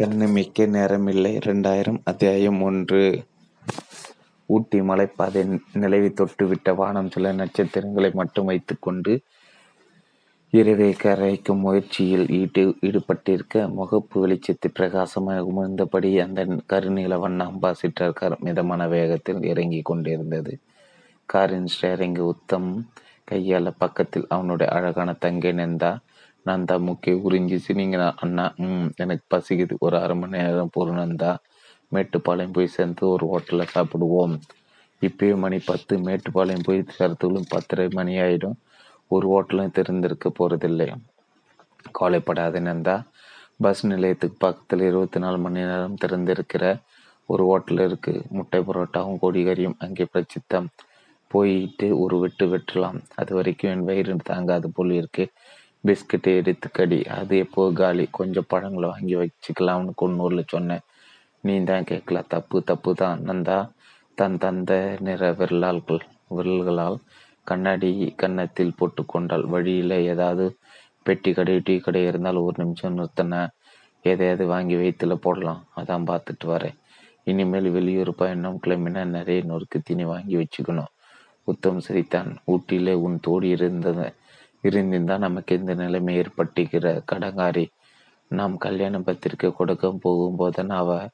கண்ணுமிக்க நேரமில்லை. இரண்டாயிரம் அத்தியாயம் ஒன்று. ஊட்டி மலைப்பாதை நிலவி தொட்டுவிட்ட வானம் சில நட்சத்திரங்களை மட்டும் வைத்துக்கொண்டு இரவை கரைக்கும் முயற்சியில் ஈட்டு ஈடுபட்டிருக்க முகப்பு வெளிச்சத்தை பிரகாசமாக உமிழ்ந்தபடி அந்த கருநீல வண்ண அம்பாசிட்டர் கார் மிதமான வேகத்தில் இறங்கி கொண்டிருந்தது. காரின் ஸ்டேரிங் உத்தம் கையால பக்கத்தில் அவனுடைய அழகான தங்கை நந்தா நந்தா முக்கிய உறிஞ்சி சினிங்கினா அண்ணா ம் எனக்கு பசிக்குது. ஒரு அரை மணி நேரம் பொறு நந்தா. மேட்டுப்பாளையம் போய் சேர்ந்து ஒரு ஹோட்டலில் சாப்பிடுவோம். இப்பயே மணி பத்து. மேட்டுப்பாளையம் போய் சேர்த்துகளும் பத்தரை மணி ஆகிடும் ஒரு ஹோட்டலும் திறந்திருக்க போகிறதில்லை கவலைப்படாத நந்தா. பஸ் நிலையத்துக்கு பக்கத்தில் இருபத்தி நாலு மணி நேரம் திறந்திருக்கிற ஒரு ஹோட்டல் இருக்குது முட்டை பரோட்டாவும் கோடிகரியும் அங்கே பிரச்சித்தம் போயிட்டு ஒரு வெட்டு வெட்டலாம். அது வரைக்கும் என் வயிறு தாங்காது போல் இருக்குது பிஸ்கட்டை எடுத்து கடி அது எப்போ காலி? கொஞ்சம் பழங்களை வாங்கி வச்சுக்கலாம்னு கொன்னூரில் சொன்னேன். நீ தான் கேட்கல. தப்பு தப்பு தான். நந்தா தன் தந்த நிற விரலாள்கள் விரல்களால் கண்ணாடி கன்னத்தில் போட்டு கொண்டாள். வழியில் ஏதாவது பெட்டி கடை டீ கடை இருந்தால் ஒரு நிமிஷம் நிறுத்தின. எதையாவது வாங்கி வயிற்றுல போடலாம். அதான் பார்த்துட்டு வரேன். இனிமேல் வெளியூர் பயணம் கிளம்பினா நிறைய நொறுக்கு தீனி வாங்கி வச்சுக்கணும். உத்தம் சிரித்தான். ஊட்டியிலே உன் தோடி இருந்தது. இருந்திருந்தால் நமக்கு இந்த நிலைமை ஏற்பட்டுகிற கடங்காரி நாம் கல்யாண பத்திரிக்கை கொடுக்க போகும்போதுன்னு அவ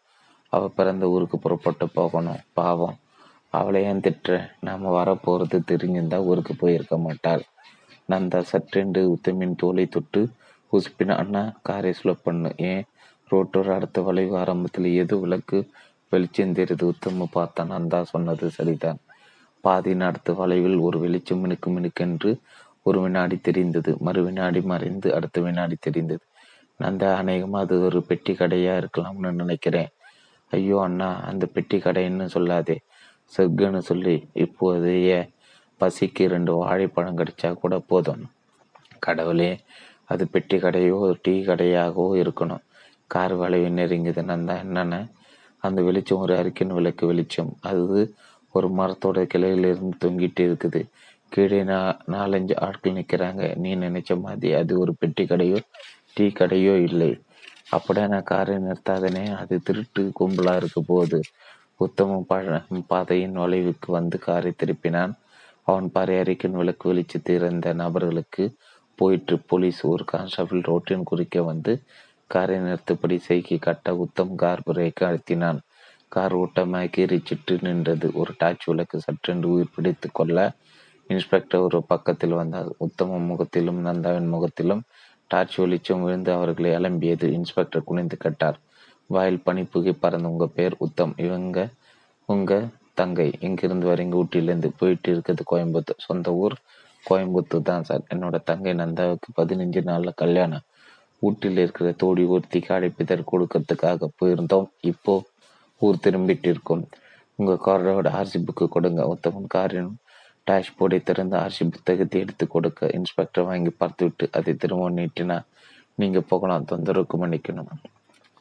அவ பிறந்த ஊருக்கு புறப்பட்டு போகணும். பாவம். அவளை ஏன் திட்டுற? நாம் வரப்போகிறது தெரிஞ்சிருந்தா ஊருக்கு போயிருக்க மாட்டாள். நந்தா சற்றென்று உத்தமின் தோலை தொட்டு உசுப்பின அண்ணா காரை ஸ்லோ பண்ணு. ஏன்? ரோட்டோர் அடுத்த வளைவு ஆரம்பத்தில் எது விளக்கு வெளிச்சம் தெரியுது. உத்தம பார்த்தான் நந்தா சொன்னது சரிதான். பாதி அடுத்த வளைவில் ஒரு வெளிச்சம் மினுக்கு மினுக்கென்று ஒரு வினாடி தெரிந்தது மறு வினாடி மறைந்து அடுத்த வினாடி தெரிந்தது. அந்த அநேகமாக அது ஒரு பெட்டி கடையாக இருக்கலாம்னு நினைக்கிறேன். ஐயோ அண்ணா அந்த பெட்டி கடைன்னு சொல்லாதே. சொர்க்குன்னு சொல்லி இப்போதைய பசிக்கு ரெண்டு வாழைப்பழம் கிடைச்சா கூட போதும். கடவுளே அது பெட்டி கடையோ டீ கடையாகவோ இருக்கணும். கார் வளைவு நெருங்குது நந்தா என்னென்ன அந்த வெளிச்சம் ஒரு அரிக்கின் விளக்கு வெளிச்சம். அது ஒரு மரத்தோட கிளையிலிருந்து தொங்கிட்டு இருக்குது. கீழே நா நாலஞ்சு ஆட்கள் நிற்கிறாங்க நீ நினைச்ச மாதிரி அது ஒரு பெட்டி கடையோ டீ கடையோ இல்லை. அப்படியே நான் காரை நிறுத்தாதனே. அது திருட்டு கும்பலாக இருக்க போகுது. உத்தம பழ பாதையின் வளைவுக்கு வந்து காரை திருப்பினான். அவன் பறையறைக்கின் விளக்கு வெளிச்சு திறந்த நபர்களுக்கு போயிட்டு போலீஸ் ஒரு கான்ஸ்டபிள் ரோட்டின் குறிக்க வந்து காரை நிறுத்தப்படி செய்கி கட்ட உத்தம் கார் பிரேக்கை அழுத்தினான். கார் ஓட்டமாக கீறிச்சிட்டு நின்றது. ஒரு டார்ச் விளக்கு சற்றென்று உயிர் பிடித்து கொள்ள இன்ஸ்பெக்டர் ஒரு பக்கத்தில் வந்தார். உத்தம முகத்திலும் நந்தாவின் முகத்திலும் டார்ச் வெளிச்சம் விழுந்து அவர்களை அலம்பியது இன்ஸ்பெக்டர் குனிந்து கட்டார். வாயில் பனிப்புகை பறந்து உங்க பேர் உத்தம். இவங்க உங்க தங்கை. இங்கிருந்து வரீங்க ஊட்டியிலேருந்து போயிட்டு இருக்கிறது கோயம்புத்தூர். சொந்த ஊர் கோயம்புத்தூர் தான் சார். என்னோட தங்கை நந்தாவுக்கு பதினஞ்சு நாளில் கல்யாணம். ஊட்டியில் இருக்கிற தோடி ஒருத்திக்கு அழைப்பிதழ் கொடுக்கறதுக்காக போயிருந்தோம். இப்போ ஊர் திரும்பிட்டு இருக்கோம். உங்கள் காரோட ஆர்சி புக்கு கொடுங்க. உத்தமன் காரின் டேஷ்போர்டை திறந்து ஆர்சி புத்தகத்தை எடுத்து கொடுக்க இன்ஸ்பெக்டர் வாங்கி பார்த்துவிட்டு அதை திரும்ப நீட்டினா நீங்க போகலாம் தொந்தரவுக்கு மன்னிக்கணும்.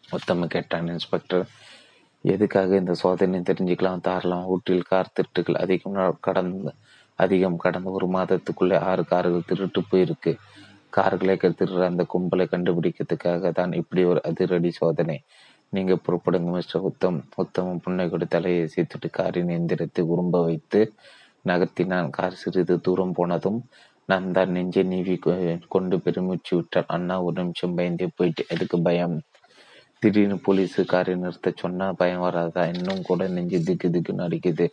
உத்தம கேட்டான் இன்ஸ்பெக்டர் எதுக்காக இந்த சோதனை தெரிஞ்சுக்கலாம் தாரலாம் ஊட்டில் கார் திருட்டுகள் அதிகம் கடந்த அதிகம் கடந்த ஒரு மாதத்துக்குள்ளே ஆறு கார்கள் திருட்டு போயிருக்கு. கார்களை திருடுற அந்த கும்பலை கண்டுபிடிக்கிறதுக்காக தான் இப்படி ஒரு அதிரடி சோதனை. நீங்க புறப்படுங்க மிஸ்டர் உத்தம் உத்தமம் புன்னைக்கொடு தலையை சேர்த்துட்டு காரின் எந்திரத்தை உரும்ப வைத்து நகர்த்தினான். கார் சிறிது தூரம் போனதும் நான் தான் நெஞ்சை நீவி கொண்டு பெருமூச்சு விட்டான். அண்ணா ஒரு நிமிஷம் பயந்தே போயிட்டு எதுக்கு பயம்? திடீர்னு போலீஸு காரை நிறுத்த சொன்னா பயம் வராதா? இன்னும் கூட நெஞ்சு திக்கு திக்குன்னு அடிக்குது.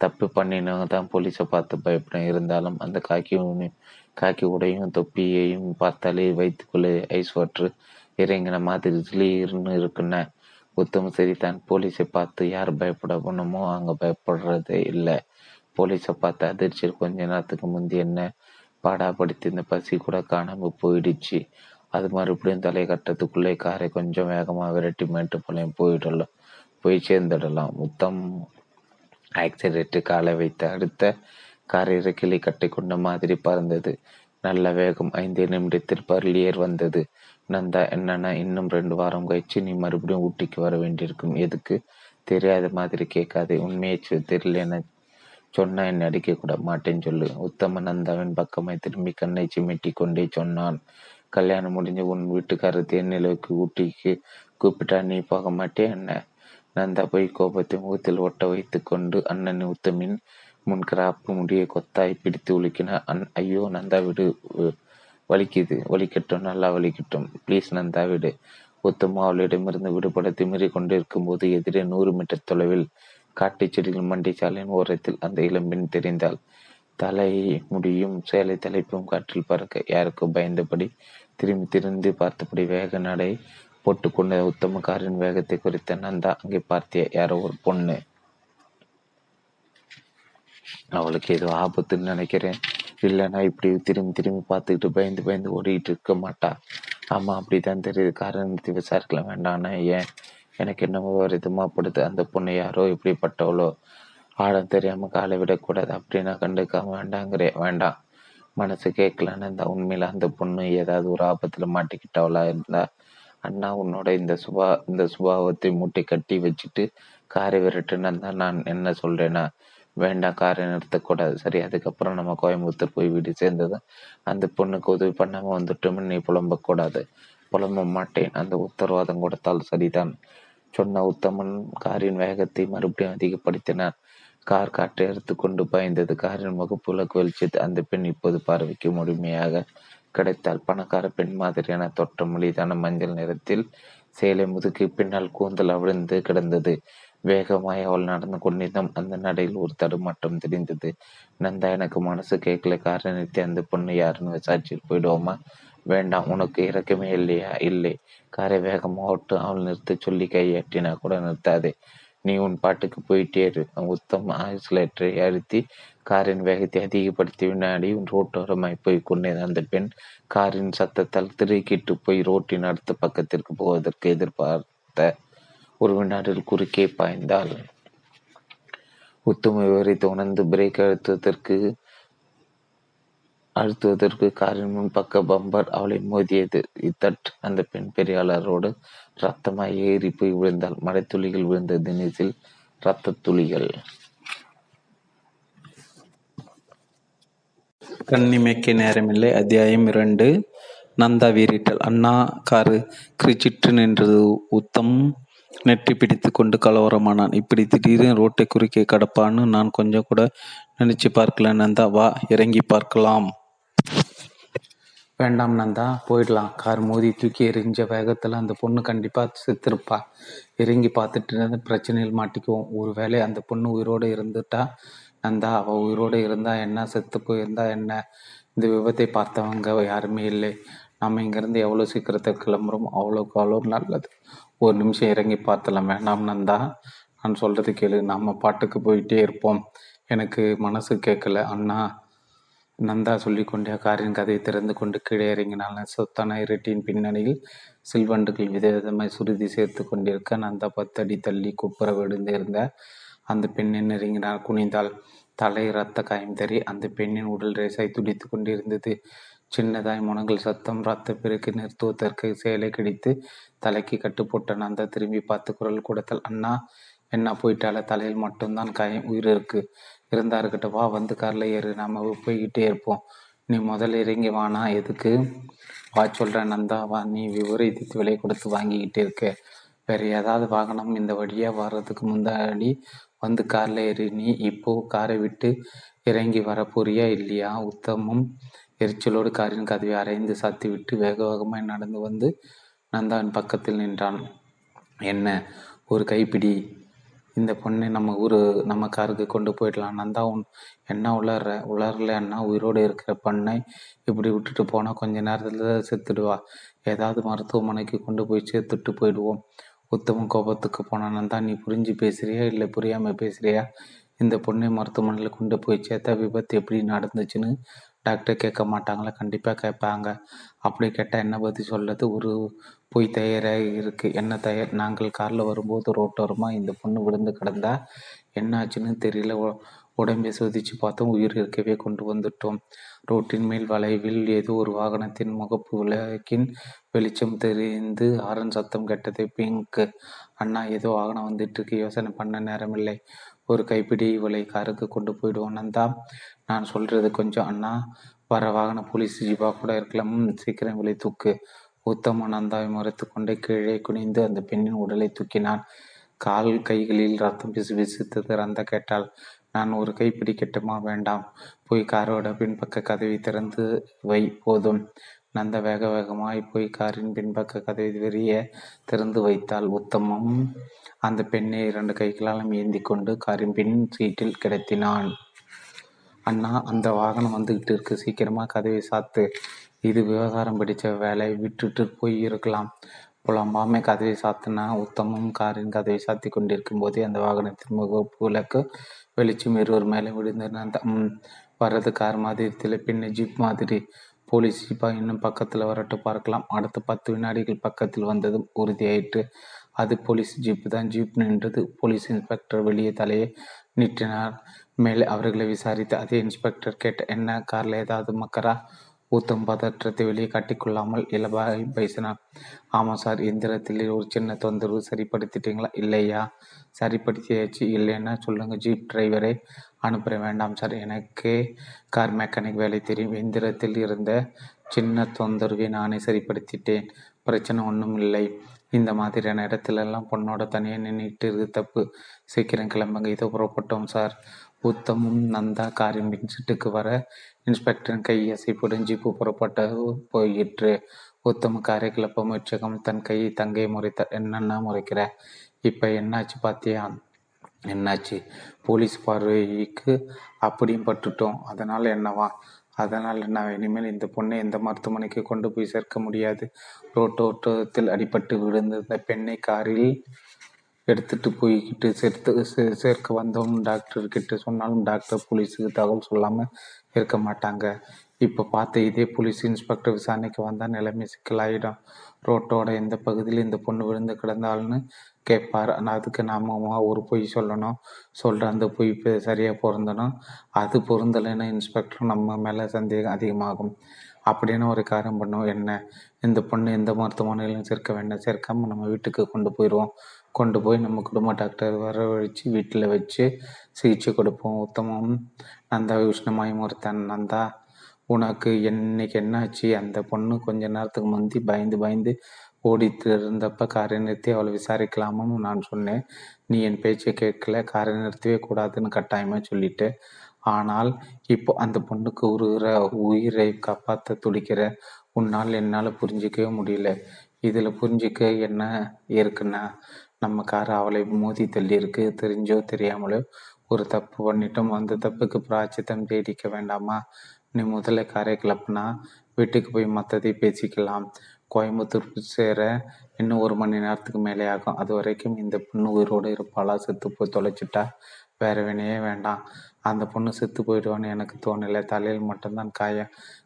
தப்பு பண்ணினவங்க தான் போலீஸை பார்த்து பயப்படும் இருந்தாலும் அந்த காக்கி காக்கி உடையும் தொப்பியையும் பார்த்தாலே வைத்துக்குள்ளே. ஐஸ் வாட்ரு இறங்கின மாதிரி திடீர்னு இருக்குன்னு உத்தம சரிதான். போலீஸை பார்த்து யார் பயப்பட போனோமோ அங்கே பயப்படுறதே இல்லை. போலீஸை பார்த்த அதிர்ச்சியில் கொஞ்ச நேரத்துக்கு முந்தி என்ன பாடாப்படுத்தி இந்த பசி கூட காணாமல் போயிடுச்சு. அது மறுபடியும் தலை கட்டத்துக்குள்ளே காரை கொஞ்சம் வேகமாக விரட்டி மேட்டுப்பாளையம் போயிடலாம் போய் சேர்ந்துடலாம். முத்தம் ஆக்சிடென்ட்டு காலை வைத்த அடுத்த காரை இறக்கிலை கட்டி கொண்ட மாதிரி பறந்தது. நல்ல வேகம் ஐந்து நிமிடத்தில் பர்லியர் வந்தது. நந்தா என்னன்னா இன்னும் ரெண்டு வாரம் கழிச்சு நீ மறுபடியும் ஊட்டிக்கு வர வேண்டியிருக்கும். எதுக்கு? தெரியாத மாதிரி கேட்காதே. உண்மையை தெரியல என சொன்னா என்னை அடிக்க கூட மாட்டேன்னு சொல்லு. உத்தம நந்தாவின் பக்கமாய் திரும்பி கண்ணை சிமிட்டி கொண்டே சொன்னான். கல்யாணம் முடிஞ்சு உன் வீட்டுக்காரர் தேனிலவுக்கு ஊட்டிக்கு கூப்பிட்டா நீ போக மாட்டே அண்ணன் நந்தா போய் கோபத்தை முகத்தில் ஒட்ட வைத்து கொண்டு அண்ணன் உத்தமின் முன் கிராப்பு முடியை கொத்தாய் பிடித்து உலுக்கின அன் ஐயோ நந்தா விடு. வலிக்குது. வலிக்கட்டும் நல்லா வலிக்கட்டும். ப்ளீஸ் நந்தா விடு. உத்தமா அவளிடமிருந்து விடுபட திமிரி கொண்டிருக்கும் போது எதிரே நூறு மீட்டர் தொலைவில் காட்டுச் செடிகள் மண்டி சாலையின் ஓரத்தில் அந்த இளம்பெண் தெரிந்தாள் தலை முடியும் சேலை தலைப்பும் காற்றில் பறக்க யாருக்கும் பயந்தபடி திரும்பி திரும்பி பார்த்தபடி வேக நடை போட்டுக்கொண்ட உத்தம காரின் வேகத்தை குறித்த நந்தா அங்கே பார்த்திய யாரோ ஒரு பொண்ணு. அவளுக்கு ஏதோ ஆபத்துன்னு நினைக்கிறேன். இல்லைன்னா இப்படி திரும்பி திரும்பி பார்த்துக்கிட்டு பயந்து பயந்து ஓடிக்கிட்டு இருக்க மாட்டா. ஆமா அப்படிதான் தெரியுது. காரணத்தை விசாரிக்கலாம். வேண்டாம்னா ஏன் எனக்கு என்னமோ விதமா படுத்து அந்த பொண்ணு யாரோ இப்படிப்பட்டவளோ? ஆடம் தெரியாம காலை விடக்கூடாது அப்படின்னா கண்டுக்காம வேண்டாங்கிறே வேண்டாம். மனசு கேட்கலன்னு இந்த உண்மையில அந்த பொண்ணு ஏதாவது ஒரு ஆபத்துல மாட்டிக்கிட்டவளா இருந்தா அண்ணா உன்னோட இந்த சுபா இந்த சுபாவத்தை மூட்டை கட்டி வச்சுட்டு காரை விரட்டுன்னு தான் நான் என்ன சொல்றேன்னா வேண்டாம் காரை நிறுத்தக்கூடாது. சரி அதுக்கப்புறம் நம்ம கோயம்புத்தூர் போய் வீடு சேர்ந்ததும் அந்த பொண்ணுக்கு உதவி பண்ணாம வந்துட்டோம்னு நீ புலம்பக்கூடாது. புலம்ப மாட்டேன். அந்த உத்தரவாதம் கொடுத்தால் சரிதான். சொன்ன உத்தமன் காரின் வேகத்தை மறுபடியும் அதிகப்படுத்தினார். கார் காற்றை எடுத்துக்கொண்டு பாய்ந்தது. காரின் முகப்புலக்கு வெளிச்சது அந்த பெண் இப்போது பார்வைக்கு முழுமையாக கிடைத்தால் பணக்கார பெண் மாதிரியான தோற்றம் எளிதான மஞ்சள் நிறத்தில் சேலை முதுக்கு பின்னால் கூந்தல் அவிழ்ந்து கிடந்தது. வேகமாய் அவள் நடந்து கொண்டிருந்தோம். அந்த நடையில் ஒரு தடுமாற்றம் தெரிந்தது. நந்தா எனக்கு மனசு கேட்கல. காரை நிறுத்தி அந்த பொண்ணு யாருன்னு விசாரிச்சுட்டு போயிடுவோமா? வேண்டாம் உனக்கு இறக்கமே இல்லையா? இல்லை. காரை வேகமாக ஓட்டு அவள் நிறுத்த சொல்லி கையாட்டினா கூட நிறுத்தாதே. நீ உன் பாட்டுக்கு போயிட்டே இரு. உத்தம் ஆக்சிலேட்டரை அழுத்தி காரின் வேகத்தை அதிகப்படுத்தி வினாடி ரோட்டோரமாய் போய் கொண்டேன் அந்த பெண். காரின் சத்தத்தால் திருக்கிட்டு போய் ரோட்டின் அடுத்த பக்கத்திற்கு போவதற்கு எதிர்பார்த்த ஒரு வினாடில் குறுக்கே பாய்ந்தாள். உத்தம விவரித்து உணர்ந்து பிரேக் அழுத்துவதற்கு அழுத்துவதற்கு காரின் முன்பக்க பம்பர் அவளை மோதியது. இத்தட் அந்த பெண் பெரியாளரோடு ரத்தமாய் ஏறி போய் விழுந்தாள். மடைத்துளிகள் விழுந்த தினத்தில் ரத்தத்துளிகள் துளிகள். கண்ணிமைக்கு நேரமில்லை. அத்தியாயம் இரண்டு. நந்தா வீறிட்டாள். அண்ணா காரு கிரிச்சிட்டு நின்றது. உத்தம் நெட்டி பிடித்து கொண்டு கலவரமானான். இப்படி திடீர்னு ரோட்டை குறுக்கே கடப்பான்னு நான் கொஞ்சம் கூட நினைச்சு பார்க்கல நந்தா. வா இறங்கி பார்க்கலாம். வேண்டாம் நந்தா போயிடலாம். கார் மோதி தூக்கி எரிஞ்ச வேகத்தில் அந்த பொண்ணு கண்டிப்பாக செத்துருப்பா. இறங்கி பார்த்துட்டு இருந்த பிரச்சனையில் மாட்டிக்குவோம். ஒரு வேளை அந்த பொண்ணு உயிரோடு இருந்துட்டா? நந்தா அவள் உயிரோடு இருந்தால் என்ன? செத்து போயிருந்தா என்ன? இந்த விபத்தை பார்த்தவங்க யாருமே இல்லை. நம்ம இங்கேருந்து எவ்வளோ சீக்கிரத்தை கிளம்புறோம் அவ்வளோக்கு அவ்வளோ நல்லது. ஒரு நிமிஷம் இறங்கி பார்த்தலாம் வேண்டாம் நந்தா. நான் சொல்கிறது கேளு. நம்ம பாட்டுக்கு போயிட்டே இருப்போம். எனக்கு மனசு கேட்கல. அண்ணா நந்தா சொல்லிக்கொண்டே காரின் கதையை திறந்து கொண்டு கீழே இறங்கினாள். சொத்தான இருட்டின் பின்னணியில் சில்வண்டுகள் விதவிதமாய் சுருதி சேர்த்து கொண்டிருக்க நந்தா பத்தடி தள்ளி குப்புற விழுந்திருந்த அந்த பெண்ணின் நெருங்கினார் குனிந்தாள். தலை இரத்த காயம் தறி அந்த பெண்ணின் உடல் ரேசாய் துடித்து கொண்டிருந்தது. சின்னதாய் முனங்கள் சத்தம் இரத்த பெருக்கு நிறுத்துவதற்கு சேலை கிடைத்து தலைக்கு கட்டுப்போட்ட நந்தா திரும்பி பார்த்து குரல் கொடுத்தல் அண்ணா என்ன போயிட்டால தலையில் மட்டும்தான் காயம் உயிர் இருக்கு. இருந்தா இருக்கட்டும் வா வந்து காரில் ஏறு. நாம போய்கிட்டே இருப்போம். நீ முதல்ல இறங்கி வானா எதுக்கு? வா சொல்கிறேன் நந்தா வா. நீ விபரீதத்து விலை கொடுத்து வாங்கிக்கிட்டே இருக்க. வேற ஏதாவது வாகனம் இந்த வழியாக வர்றதுக்கு முந்தாடி வந்து காரில் ஏறி. நீ இப்போ காரை விட்டு இறங்கி வர போறியா இல்லையா? உத்தமும். எரிச்சலோடு காரின் கதவை அரைந்து சாத்தி விட்டு வேக வேகமாய் நடந்து வந்து நந்தாவின் பக்கத்தில் நின்றான். என்ன? ஒரு கைப்பிடி. இந்த பொண்ணை நம்ம ஊர் நம்ம காருக்கு கொண்டு போயிடலாம். நந்தா உன் என்ன உளர்ற? உளரல அண்ணா உயிரோடு இருக்கிற பண்ணை இப்படி விட்டுட்டு போனால் கொஞ்ச நேரத்தில் செத்துடுவா. ஏதாவது மருத்துவமனைக்கு கொண்டு போய் சேர்த்துட்டு போயிடுவோம். உத்தம கோபத்துக்கு போன நந்தா நீ புரிஞ்சு பேசுறியா? இல்லை புரியாமல் பேசுறியா? இந்த பொண்ணை மருத்துவமனையில் கொண்டு போய் சேர்த்தா விபத்து எப்படி நடந்துச்சுன்னு டாக்டர் கேட்க மாட்டாங்களா? கண்டிப்பாக கேட்பாங்க. அப்படி கேட்டால் என்ன பற்றி சொல்கிறது ஒரு போய் தயாராக இருக்கு. என்ன தயார்? நாங்கள் காரில் வரும்போது ரோட்டோரமாக இந்த பொண்ணு விழுந்து கிடந்தா என்ன ஆச்சுன்னு தெரியல உடம்பை சோதிச்சு பார்த்தோம். உயிர் இருக்கவே கொண்டு வந்துட்டோம். ரோட்டின் மேல் வளைவில் ஏதோ ஒரு வாகனத்தின் முகப்பு விளக்கின் வெளிச்சம் தெரிந்து ஆரன் சத்தம் கெட்டது. பிங்க் அண்ணா ஏதோ வாகனம் வந்துட்டு இருக்கு யோசனை பண்ண நேரமில்லை. ஒரு கைப்பிடி இவளை காருக்கு கொண்டு போயிடுவோம் தான் நான் சொல்றது கொஞ்சம் அண்ணா. வர வாகன போலீஸ் ஜீபா கூட இருக்கலாம். சீக்கிரம் விலை தூக்கு. உத்தம நந்தாவை மறைத்து கொண்டே கீழே குனிந்து அந்த பெண்ணின் உடலை தூக்கினான். கால் கைகளில் ரத்தம் பிசு பிசுத்தது ரந்த கேட்டால் நான் ஒரு கை பிடிக்கட்டுமா? வேண்டாம். போய் காரோட பின்பக்க கதவை திறந்து வை போதும். நந்த வேக வேகமாய் போய் காரின் பின்பக்க கதவை வெறிய திறந்து வைத்தாள். உத்தமம். அந்த பெண்ணை இரண்டு கைகளாலும் ஏந்தி கொண்டு காரின் பின் சீட்டில் கிடத்தினான் அண்ணா அந்த வாகனம் வந்துகிட்டு இருக்கு. சீக்கிரமா கதவை சாத்து. இது விவகாரம் பிடிச்ச வேலை விட்டுட்டு போய் இருக்கலாம். புலம்பாமை கதவை சாத்தினா உத்தமும். காரின் கதவை சாத்தி கொண்டிருக்கும் போதே அந்த வாகனத்தின் முகப்பு விளக்கு வெளிச்சம் இருவர் மேலே விழுந்தன வர்றது கார் மாதிரி தெரியல பின்ன ஜீப் மாதிரி. போலீஸ் ஜீப்பா இன்னும் பக்கத்தில் வரட்டு பார்க்கலாம். அடுத்த பத்து வினாடிகள் பக்கத்தில் வந்ததும் உறுதியாயிற்று. அது போலீஸ் ஜீப் தான். ஜீப் நின்றது. போலீஸ் இன்ஸ்பெக்டர் வெளியே தலையை நீட்டினார். மேலே அவர்களை விசாரித்து அதே இன்ஸ்பெக்டர் கேட்ட என்ன? காரில் ஏதாவது மக்கரா ஊத்தம் பதற்றத்தை வெளியே காட்டிக்கொள்ளாமல் இலபாய் பேசினார் ஆமாம் சார் எந்திரத்தில் ஒரு சின்ன தொந்தரவு சரிப்படுத்திட்டீங்களா? இல்லையா? சரிப்படுத்தியாச்சு இல்லைன்னா சொல்லுங்க. ஜீப் டிரைவரை அனுப்ப வேண்டாம் சார் எனக்கு கார் மெக்கானிக் வேலை தெரியும். எந்திரத்தில் இருந்த சின்ன தொந்தரவை நானே சரிப்படுத்திட்டேன். பிரச்சனை ஒன்றும் இல்லை. இந்த மாதிரியான இடத்துல எல்லாம் பொண்ணோட தனியாக நின்றுட்டு இருக்கு தப்பு. சீக்கிரம் கிளம்புங்க. இதோ புறப்பட்டோம் சார். உத்தமும் நந்தா காரின் பின்சிட்டுக்கு வர இன்ஸ்பெக்டரின் கையசைப்புடன் ஜீப்பு புறப்பட்டு போயிற்று. உத்தம காரை கிளப்ப முயற்சிக்காமல் தன் கையை தங்கையை முறைத்தார் என்னென்ன முறைக்கிற? இப்ப என்னாச்சு பாத்தியா? என்னாச்சு? போலீஸ் பார்வைக்கு அப்படியும் பட்டுட்டோம். அதனால என்னவா? அதனால் என்ன இனிமேல் இந்த பொண்ணை எந்த மருத்துவமனைக்கு கொண்டு போய் சேர்க்க முடியாது. ரோட்டோட்டத்தில் அடிபட்டு விழுந்த பெண்ணை காரில் எடுத்துட்டு போய்கிட்டு சேர்த்து சே- சேர்க்க வந்தவன் டாக்டர் கிட்ட சொன்னாலும் டாக்டர் போலீஸுக்கு தகவல் சொல்லாமல் இருக்க மாட்டாங்க. இப்போ பார்த்த இதே போலீஸ் இன்ஸ்பெக்டர் விசாரணைக்கு வந்தால் நிலைமை சிக்கலாயிடும். ரோட்டோட எந்த பகுதியில் இந்த பொண்ணு விழுந்து கிடந்தாள்னு கேட்பார் ஆனால் அதுக்கு நாம ஒரு பொய் சொல்லணும். சொல்கிற அந்த பொய் பே- சரியாக பொருந்தணும். அது பொருந்தலைன்னா இன்ஸ்பெக்டர் நம்ம மேலே சந்தேகம் அதிகமாகும். அப்படின்னு ஒரு காரியம் பண்ணுவோம் என்ன? இந்த பொண்ணு எந்த மருத்துவமனையிலும் சேர்க்க வேண்டாம். சேர்க்காம நம்ம வீட்டுக்கு கொண்டு போயிடுவோம் கொண்டு போய் நம்ம குடும்ப டாக்டர் வரவழைச்சு வீட்டில் வச்சு சிகிச்சை கொடுப்போம். உத்தமம். நந்தா விஷ்ணுமாய் ஒருத்தன் நந்தா உனக்கு என்னைக்கு என்னாச்சு? அந்த பொண்ணு கொஞ்ச நேரத்துக்கு முந்தி பயந்து பயந்து ஓடிட்டு இருந்தப்ப காரை நிறுத்தி அவளை விசாரிக்கலாமான்னு நான் சொன்னேன். நீ என் பேச்சை கேட்கல. காரை நிறுத்தவே கூடாதுன்னு கட்டாயமாக சொல்லிட்டு. ஆனால் இப்போ அந்த பொண்ணுக்கு உருகிற உயிரை காப்பாற்ற துடிக்கிற உன்னால் என்னால் புரிஞ்சிக்கவே முடியல. இதில் புரிஞ்சிக்க என்ன இருக்குன்னா நம்ம கார் அவளை மோதி தள்ளியிருக்கு. தெரிஞ்சோ தெரியாமலோ ஒரு தப்பு பண்ணிட்டோம். அந்த தப்புக்கு பிராச்சித்தம் தேடிக்க வேண்டாமா? நீ முதல்ல காரை கிளப்புனா வீட்டுக்கு போய் மற்றதை பேசிக்கலாம். கோயம்புத்தூர் சேர இன்னும் ஒரு மணி நேரத்துக்கு மேலே ஆகும். அது வரைக்கும் இந்த பொண்ணு உயிரோடு இருப்பாளா? செத்து போய் தொலைச்சிட்டா? வேற வினையே வேண்டாம். அந்த பொண்ணு செத்து போயிடுவான்னு எனக்கு தோணலை. தலையில் மட்டும்தான் காய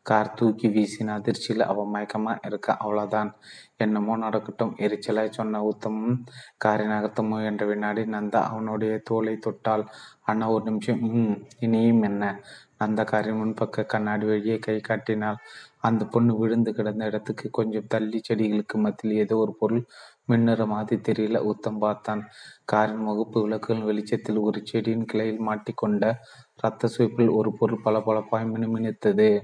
கார் தூக்கி வீசின அதிர்ச்சியில் அவன் மயக்கமாக இருக்கா அவ்வளோதான் என்னமோ நடக்கட்டும் எரிச்சலாய் சொன்ன உத்தமும் காரை நகர்த்த முயன்ற வினாடி நந்தா அவனுடைய தோலை தொட்டாள். அண்ணா ஒரு நிமிஷம் ம் இனியும் என்ன? நந்தா காரின் முன்பக்க கண்ணாடி வழியே கை காட்டினாள். அந்த பொண்ணு விழுந்து கிடந்த இடத்துக்கு கொஞ்சம் தள்ளி செடிகளுக்கு மத்தியில் ஏதோ ஒரு பொருள் மின்னிற மாதிரி தெரியல. உத்தம் பார்த்தான். காரின் முகப்பு விளக்குகள் வெளிச்சத்தில் ஒரு செடியின் கிளையில் மாட்டிக்கொண்ட இரத்த சுவைப்பில் ஒரு பொருள் பளபளப்பாய் மினுமினுத்தது.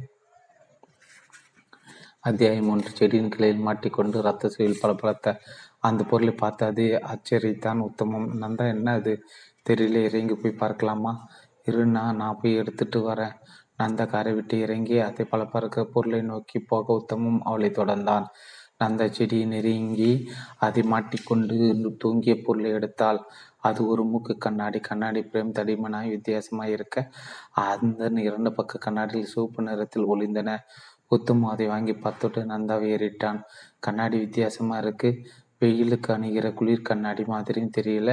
அத்தியாயம் ஒன்று. செடியின் கிளையில் மாட்டிக்கொண்டு ரத்த சுவையில் பளபளத்த அந்த பொருளை பார்த்து அதே ஆச்சரியத்தான் உத்தமம். நந்தா என்ன அது? தெரியல. இறங்கி போய் பார்க்கலாமா? இருண்ணா நான் போய் எடுத்துட்டு வரேன். நந்தா காரை விட்டு இறங்கி அதை பளபளக்க பொருளை நோக்கி போக உத்தமும் அவளை தொடர்ந்தான். நந்தா செடி நெருங்கி அதை மாட்டிக்கொண்டு தூங்கிய பொருளை எடுத்தாள் அது ஒரு மூக்கு கண்ணாடி. கண்ணாடி பிரேம் தடிமனாய் வித்தியாசமாய் இருக்க அந்த இரண்டு பக்க கண்ணாடியில் சிவப்பு நிறத்தில் ஒளிந்தன. உத்தம் அதை வாங்கி பார்த்துட்டு நந்தாவை ஏறிட்டான். கண்ணாடி வித்தியாசமா இருக்கு. வெயிலுக்கு அணிகிற குளிர் கண்ணாடி மாதிரியும் தெரியல.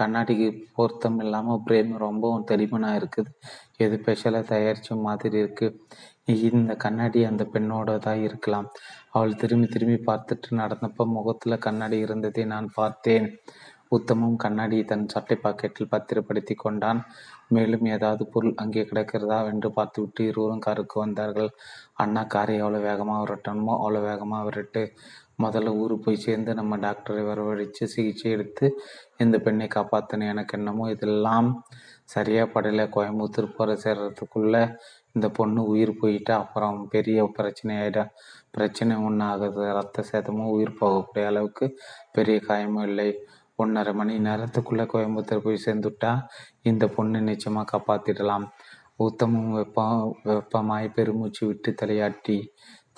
கண்ணாடிக்கு பொருத்தம் இல்லாமல் பிரேம் ரொம்பவும் தடிமனா இருக்குது. எது ஸ்பெஷலாக தயாரிச்ச மாதிரி இருக்கு. இந்த கண்ணாடி அந்த பெண்ணோட தான் இருக்கலாம். அவள் திரும்பி திரும்பி பார்த்துட்டு நடந்தப்ப முகத்துல கண்ணாடி இருந்ததை நான் பார்த்தேன். உத்தமும் கண்ணாடியை தன் சட்டை பாக்கெட்டில் பத்திரப்படுத்தி கொண்டான். மேலும் ஏதாவது பொருள் அங்கே கிடக்கிறதா? என்று பார்த்துவிட்டு இருவரும் காருக்கு வந்தார்கள். அண்ணா காரை எவ்வளோ வேகமாக விரட்டணுமோ அவ்வளோ வேகமாக விரட்டு. முதல்ல ஊரு போய் சேர்ந்து நம்ம டாக்டரை வரவழைச்சு சிகிச்சை எடுத்து இந்த பெண்ணை காப்பாற்றணும் எனக்கு என்னமோ இதெல்லாம் சரியா படல. கோயம்புத்தூர் போகிற சேர்றதுக்குள்ள இந்த பொண்ணு உயிர் போயிட்டா அப்புறம் பெரிய பிரச்சனை ஆகிடும் பிரச்சனை ஒன்றும் ஆகுது ரத்த சேதமும் உயிர் போகக்கூடிய அளவுக்கு பெரிய காயமும் இல்லை. ஒன்றரை மணி நேரத்துக்குள்ளே கோயம்புத்தூர் போய் சேர்ந்துட்டா இந்த பொண்ணு நிச்சயமாக காப்பாற்றிடலாம் உத்தமும் வெப்பம் வெப்பமாய் பெருமூச்சு விட்டு தலையாட்டி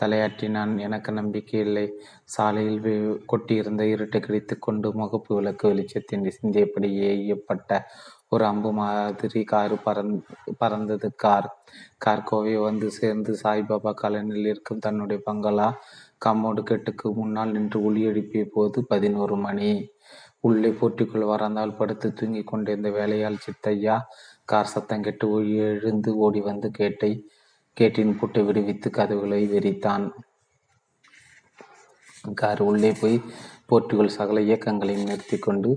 தலையாட்டினான் எனக்கு நம்பிக்கை இல்லை. சாலையில் கொட்டியிருந்த இருட்டை கிடைத்து கொண்டு முகப்பு விளக்கு வெளிச்சத்தின் சிந்தியபடி ஏய்யப்பட்ட ஒரு அம்பு மாதிரி காரு பறந் பறந்தது. கார் கார் கோவை வந்து சேர்ந்து சாய்பாபா காலனில் இருக்கும் தன்னுடைய பங்களா கம்மோடு கெட்டுக்கு முன்னால் நின்று ஒளி எழுப்பிய போது பதினோரு மணி. உள்ளே போட்டிக்குள் வரந்தால் படுத்து தூங்கிக் கொண்டிருந்த வேலையால் சித்தையா கார் சத்தம் கெட்டு எழுந்து ஓடி வந்து கேட்டை கேட்டின் பூட்டை விடுவித்து கதவுகளை வெறித்தான். கார் உள்ளே போய் போர்ட்டுகள் சகல இயக்கங்களையும் நிறுத்தி கொண்டு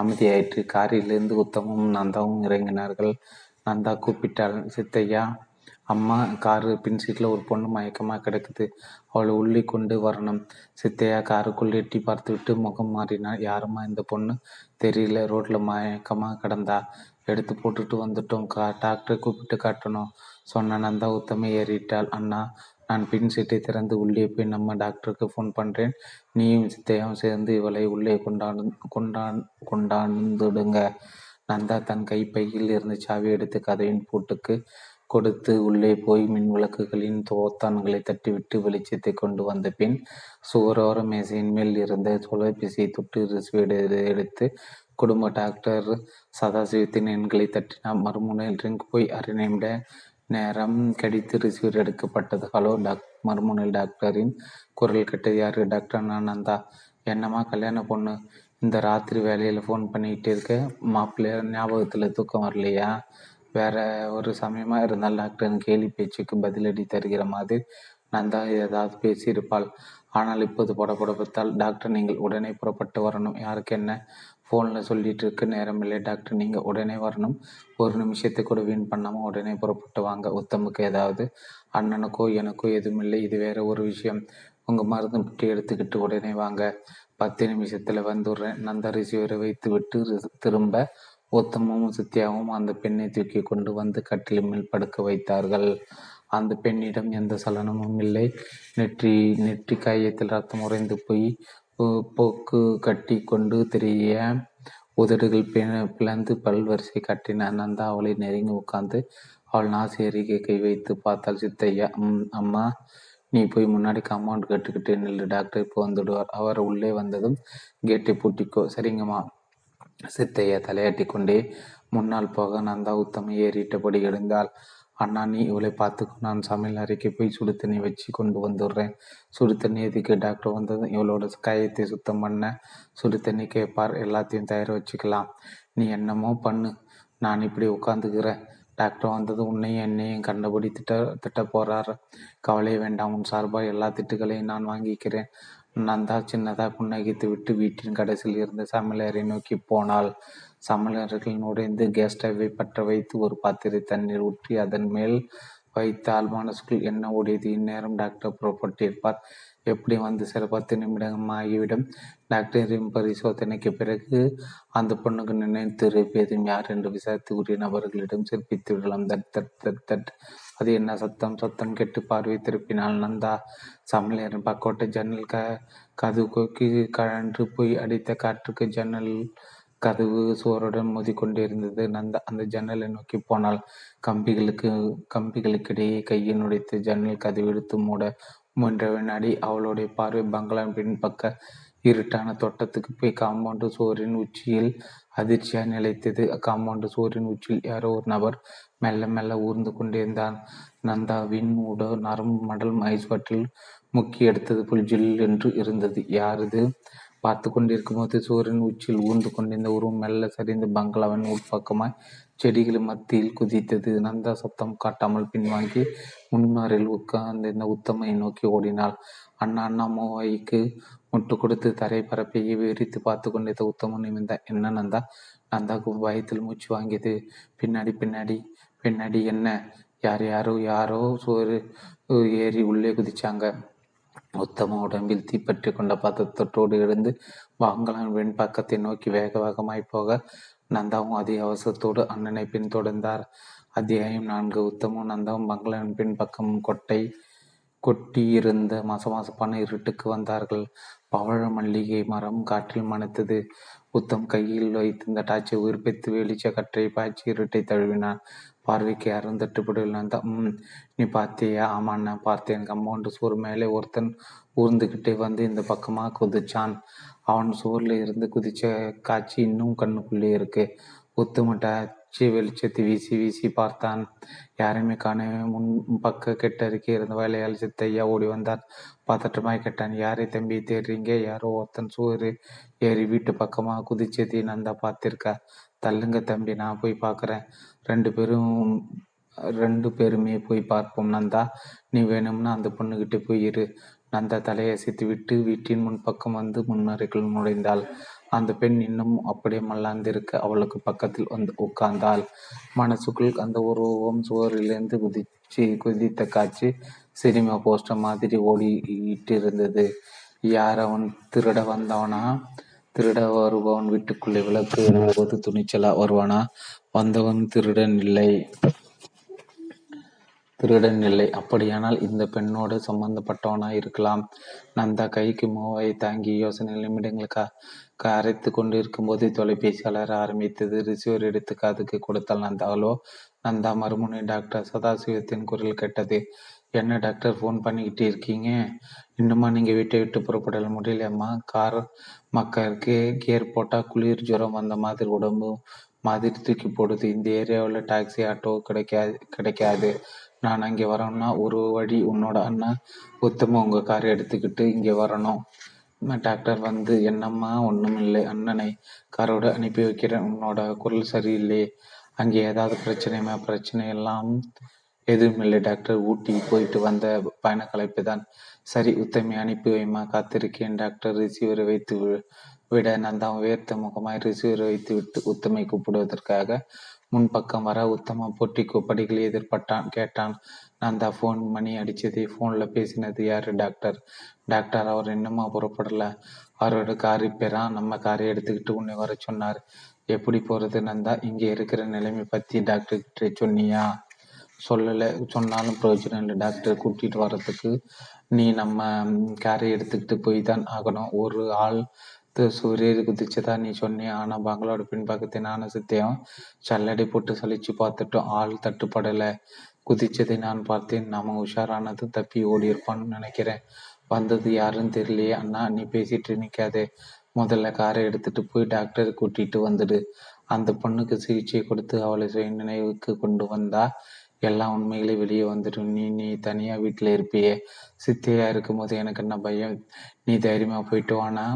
அமைதியாயிற்று. காரிலிருந்து உத்தமும் நந்தாவும் இறங்கினார்கள். நந்தா கூப்பிட்டாள் சித்தையா அம்மா காரு பின் சீட்டில் ஒரு பொண்ணு மயக்கமாக கிடக்குது. அவளை உள்ளே கொண்டு வரணும். சித்தையா காருக்குள் எட்டி பார்த்துவிட்டு முகம் மாறினாள். யாருமா இந்த பொண்ணு? தெரியல. ரோட்டில் மயக்கமாக கிடந்தா. எடுத்து போட்டுட்டு வந்துட்டோம். கா டாக்டரை கூப்பிட்டு காட்டணும். சொன்ன நந்தா உத்தமை ஏறிட்டாள். அண்ணா நான் பின் சீட்டை திறந்து உள்ளே போய் நம்ம டாக்டருக்கு ஃபோன் பண்ணுறேன் நீயும் சித்தையாவும் சேர்ந்து இவளை உள்ளே கொண்டாடு கொண்டான் கொண்டாந்துடுங்க. நந்தா தன் கைப்பையில் இருந்து சாவி எடுத்து கதையின் பூட்டுக்கு கொடுத்து உள்ளே போய் மின் விளக்குகளின் தோத்தான்களை தட்டிவிட்டு வெளிச்சத்தை கொண்டு வந்த பின் சுவரோர மேசையின் மேல் இருந்த தொலைபேசியை தொட்டு ரிசீவ் எடுத்து குடும்ப டாக்டர் சதாசிவத்தின் எண்களை தட்டினார் மறுமுனையில் ரிங்க் போய் அரை நிமிட நேரம் கடித்து ரிசீவர் எடுக்கப்பட்டது. ஹலோ டாக் மறுமுனையில் டாக்டரின் குரல் கேட்டது யாரு? டாக்டர் ஆனந்தா என்னம்மா கல்யாண பொண்ணு? இந்த ராத்திரி வேலையில் ஃபோன் பண்ணிக்கிட்டே இருக்க மாப்பிள்ளைய ஞாபகத்தில் தூக்கம் வரலையா? வேற ஒரு சமயமாக இருந்தால் டாக்டரின் கேலி பேச்சுக்கு பதிலடி தருகிற மாதிரி நந்தா ஏதாவது பேசியிருப்பாள். ஆனால் இப்போது படப்படப்பத்தால் டாக்டர் நீங்கள் உடனே புறப்பட்டு வரணும். யாருக்கு என்ன? ஃபோனில் சொல்லிட்டு இருக்க நேரமில்லை. டாக்டர் நீங்கள் உடனே வரணும். ஒரு நிமிஷத்தை கூட வீண் பண்ணாமல் உடனே புறப்பட்டு வாங்க. உத்தமுக்கு ஏதாவது அண்ணனுக்கோ எனக்கோ எதுவுமில்லை. இது வேற ஒரு விஷயம். உங்கள் மருந்து பெட்டி எடுத்துக்கிட்டு உடனே வாங்க. பத்து நிமிஷத்தில் வந்துடுறேன். நந்த ரிசீவரை வைத்து விட்டு திரும்ப உத்தமும் சத்யாவும் அந்த பெண்ணை தூக்கி கொண்டு வந்து கட்டில் மேல் படுக்க வைத்தார்கள். அந்த பெண்ணிடம் எந்த சலனமும் இல்லை. நெற்றி நெற்றி காயத்தில் ரத்தம் உறைந்து போய் போக்கு கட்டி கொண்டு தெரிய. உதடுகள் பிளந்து பல்வரிசை கட்டின நந்தா அவளை நெருங்கி உட்கார்ந்து அவள் நாசி அருகே கை வைத்து பார்த்தாள் சித்தையா அம்மா நீ போய் முன்னாடி காம்பவுண்ட் கட்டுக்கிட்டு நில்லு டாக்டர் இப்போ வந்துடுவார். அவர் உள்ளே வந்ததும் கேட்டை பூட்டிக்கோ. சரிங்கம்மா. சித்தையா தலையாட்டி கொண்டே முன்னால் போக நந்தா உத்தமை ஏறிட்டபடி எழுந்தாள். அண்ணா நீ இவளை பார்த்துக்கோ. நான் சமையல் அறைக்கு போய் சுடு தண்ணி வச்சு கொண்டு வந்துடுறேன். சுடு தண்ணி எதுக்கு டாக்டர் வந்ததும் இவளோட காயத்தை சுத்தம் பண்ண சுடு தண்ணி கேட்பார். எல்லாத்தையும் தயார் வச்சுக்கலாம். நீ என்னமோ பண்ணு. நான் இப்படி உட்காந்துக்கிறேன் டாக்டர் வந்தது உன்னையும் என்னையும் கண்டபடி திட்ட திட்ட போறாரு. கவலை வேண்டாம். உன் சார்பாக எல்லா திட்டுகளையும் நான் வாங்கிக்கிறேன். நந்தா சின்னதாக புன்னகித்து விட்டு வீட்டின் கடைசியில் இருந்த சமையலறை நோக்கி போனாள். சமையலறையில் நுழைந்து கேஸ் ஸ்டவ்வை பற்ற வைத்து ஒரு பாத்திரை தண்ணீர் ஊற்றி அதன் மேல் வைத்தால் மனசுக்குள் என்ன ஓடியது? இந்நேரம் டாக்டர் புறப்பட்டிருப்பார் எப்படி வந்து சில பத்து நிமிடம் ஆகிவிடும் டாக்டரின் பரிசோதனைக்கு பிறகு அந்த பொண்ணுக்கு நினைத்து இருப்பதும் யார் என்று விசாரித்து உரிய நபர்களிடம் சிற்பித்து விடலாம். தட் தட் தட் தட். அது என்ன சத்தம்? சத்தம் கெட்டு பார்வை திருப்பினால் நந்தா சமையலரின் பக்கோட்டை ஜன்னல் க கதவுக்கு கழன்று போய் அடித்த காற்றுக்கு ஜன்னல் கதவு சுவருடன் மோதிக்கொண்டிருந்தது நந்தா அந்த ஜன்னலை நோக்கி போனால் கம்பிகளுக்கு கம்பிகளுக்கிடையே கையை நுடைத்து ஜன்னல் கதவு எடுத்து மூட முன்ற வினாடி அவளுடைய பார்வை பங்களாவின் பின்பக்க இருட்டான தோட்டத்துக்கு போய் காம்பவுண்டு சுவரின் உச்சியில் அதிர்ச்சியாக நிலைத்தது. காம்பவுண்டு சுவரின் உச்சியில் யாரோ ஒரு நபர் மெல்ல மெல்ல ஊர்ந்து கொண்டிருந்தான். நந்தாவின் உட நரம்பு மடல் ஐஸ்வட்டில் முக்கி எடுத்தது புல் ஜில் என்று இருந்தது. யார் இது? பார்த்து கொண்டிருக்கும் போது சூரியன் உச்சியில் ஊர்ந்து கொண்டிருந்த உருவம் மெல்ல சரிந்து பங்களாவின் உட்பக்கமாய் செடிகள் மத்தியில் குதித்தது. நந்தா சத்தம் காட்டாமல் பின்வாங்கி முன்னாரில் உட்கார்ந்திருந்த உத்தமையை நோக்கி ஓடினாள். அண்ணா அண்ணா மூவாய்க்கு முட்டு கொடுத்து தரை பரப்பையை விரித்து பார்த்து கொண்டிருந்த உத்தமன் நிமிந்த என்ன நந்தா? நந்தாக்கு பயத்தில் மூச்சு வாங்கியது. பின்னாடி பின்னாடி பின்னாடி என்ன? யார் யாரோ யாரோ சோறு ஏறி உள்ளே குதிச்சாங்க. உத்தம உடம்பில் தீப்பற்றி கொண்ட பதத்தோடு எழுந்து வாங்கலான் வெண் பக்கத்தை நோக்கி வேக வேகமாய் போக நந்தாவும் அதே அவசரத்தோடு அண்ணனை பின்தொடர்ந்தார். அத்தியாயம் நான்கு. உத்தமும் நந்தாவும் பங்களாவின் பின்பக்கம் கொட்டை கொட்டியிருந்த மசமசப்பான இருட்டுக்கு வந்தார்கள். பவழ மல்லிகை மரம் காற்றில் மணத்தது. உத்தம் கையில் வைத்திருந்த டாச்சை உயிர்ப்பித்து வெளிச்ச கற்றை பாய்ச்சி இருட்டை தழுவினான். பார்வைக்கு யாரும் தட்டுப்படவில்லை அந்த ம் நீ பார்த்தியா? ஆமாண்ணா பார்த்தேன். கம்பவுண்டு சுவர் மேலே ஒருத்தன் ஊர்ந்துக்கிட்டே வந்து இந்த பக்கமாக குதிச்சான். அவன் சுவரில் இருந்து குதிச்ச காட்சி இன்னும் கண்ணுக்குள்ளே இருக்கு. உத்துமட்டாச்சி வெளிச்சத்தை வீசி வீசி பார்த்தான். யாரையுமே காண முன் பக்க கெட்டறிக்கை இருந்த வேலையால் சித்தையா ஓடி வந்தார். பதற்றமாய் கேட்டான் யாரை தம்பி தேடுறீங்க? யாரோ ஒருத்தன் சுவர் ஏறி வீட்டு பக்கமாக குதிச்சதை நந்தா பார்த்திருக்கா? தள்ளுங்க தம்பி நான் போய் பார்க்குறேன். ரெண்டு பேரும் ரெண்டு பேருமே போய் பார்ப்போம் நந்தா. நீ வேணும்னா அந்த பொண்ணுகிட்ட போய் இரு. நந்தா தலையசைத்து விட்டு வீட்டின் முன்பக்கம் வந்து முன்னறைக்குள் நுழைந்தாள். அந்த பெண் இன்னும் அப்படியே மல்லாந்திருக்க அவளுக்கு பக்கத்தில் வந்து உட்கார்ந்தாள். மனசுக்குள் அந்த உருவம் சுவரிலிருந்து குதிச்சு குதித்த காட்சி சினிமா போஸ்டர் மாதிரி ஓடிட்டு இருந்தது யார் அவன்? திருட வந்தவனா? திருட வருபவன் வீட்டுக்குள்ளே விளக்கு போது துணிச்சலா வருவானா? வந்தவன் திருடன் இல்லை. திருடன் இல்லை. அப்படியானால் இந்த பெண்ணோடு சம்பந்தப்பட்டவனா இருக்கலாம். நந்தா கைக்கு மூவை தாங்கி யோசனை நிமிடங்களுக்காக அரைத்து கொண்டிருக்கும் போது தொலைபேசி அலர ஆரம்பித்தது. ரிசீவர் எடுத்து காதுக்கு கொடுத்தால் நந்தாவளோ நந்தா மறுமுனை டாக்டர் சதாசிவத்தின் குரல் கேட்டது. என்ன டாக்டர் ஃபோன் பண்ணிக்கிட்டு இருக்கீங்க? இன்னுமா நீங்கள் வீட்டை விட்டு புறப்படல? முடியலையம்மா. கார் மக்களுக்கு கியர் போட்டால் குளிர் ஜுரம் வந்த மாதிரி உடம்பு மாதிரி தூக்கி போடுது. இந்த ஏரியாவில் டாக்ஸி ஆட்டோ கிடைக்காது கிடைக்காது. நான் அங்கே வரணும்னா ஒரு வழி உன்னோட அண்ணா உத்தம உங்கள் காரை எடுத்துக்கிட்டு இங்கே வரணும். டாக்டர் வந்து என்னம்மா ஒன்றும் இல்லை அண்ணனை காரோட அனுப்பி வைக்கிறேன். உன்னோட குரல் சரியில்லை. அங்கே ஏதாவது பிரச்சனைமா பிரச்சனை எல்லாம் எதுவும் இல்லை. டாக்டர் ஊட்டி போயிட்டு வந்த பயணக்கலைப்பு தான். சரி உத்தமி அனுப்பி வைமா காத்திருக்கேன் டாக்டர் ரிசீவரை வைத்து விட நந்தா உயர்த்த முகமாய் ரிசீவர் வைத்து விட்டு உத்தமை கூப்பிடுவதற்காக முன்பக்கம் வர உத்தம பொட்டிக்கு படிகளை எதிர்பட்டான் கேட்டான். நந்தா ஃபோன் மணி அடிச்சது ஃபோனில் பேசினது யார்? டாக்டர் டாக்டர் அவர் இன்னுமா புறப்படல. அவரோட கார் ரிப்பேரா நம்ம காரை எடுத்துக்கிட்டு உன்னை வர சொன்னார். எப்படி போகிறது நந்தா? இங்கே இருக்கிற நிலைமை பற்றி டாக்டர்கிட்ட சொன்னியா? சொல்லலை. சொன்னாலும் பிரயோஜனம் இல்லை. டாக்டர் கூட்டிகிட்டு வர்றதுக்கு நீ நம்ம காரை எடுத்துக்கிட்டு போய் தான் ஆகணும். ஒரு ஆள் சூரியர் குதிச்சதா நீ சொன்னிய ஆனால் பங்களோட பின்பக்கத்தை நானும் சித்தையும் சல்லடை போட்டு சலிச்சு பார்த்துட்டோம் ஆள் தட்டுப்படலை. குதிச்சதை நான் பார்த்தேன். நாம உஷாரானது தப்பி ஓடி இருப்பான்னு நினைக்கிறேன். வந்தது யாருன்னு தெரியலையே. அண்ணா நீ பேசிட்டு நிக்காதே. முதல்ல காரை எடுத்துட்டு போய் டாக்டரை கூட்டிட்டு வந்துடு. அந்த பொண்ணுக்கு சிகிச்சை கொடுத்து அவளை சுய நினைவுக்கு கொண்டு வந்தா எல்லா உண்மைகளையும் வெளியே வந்துடும். நீ நீ தனியா வீட்டில் இருப்பியே. சித்தையா இருக்கும்போது எனக்கு என்ன பயம்? நீ தைரியமா போயிட்டு வானா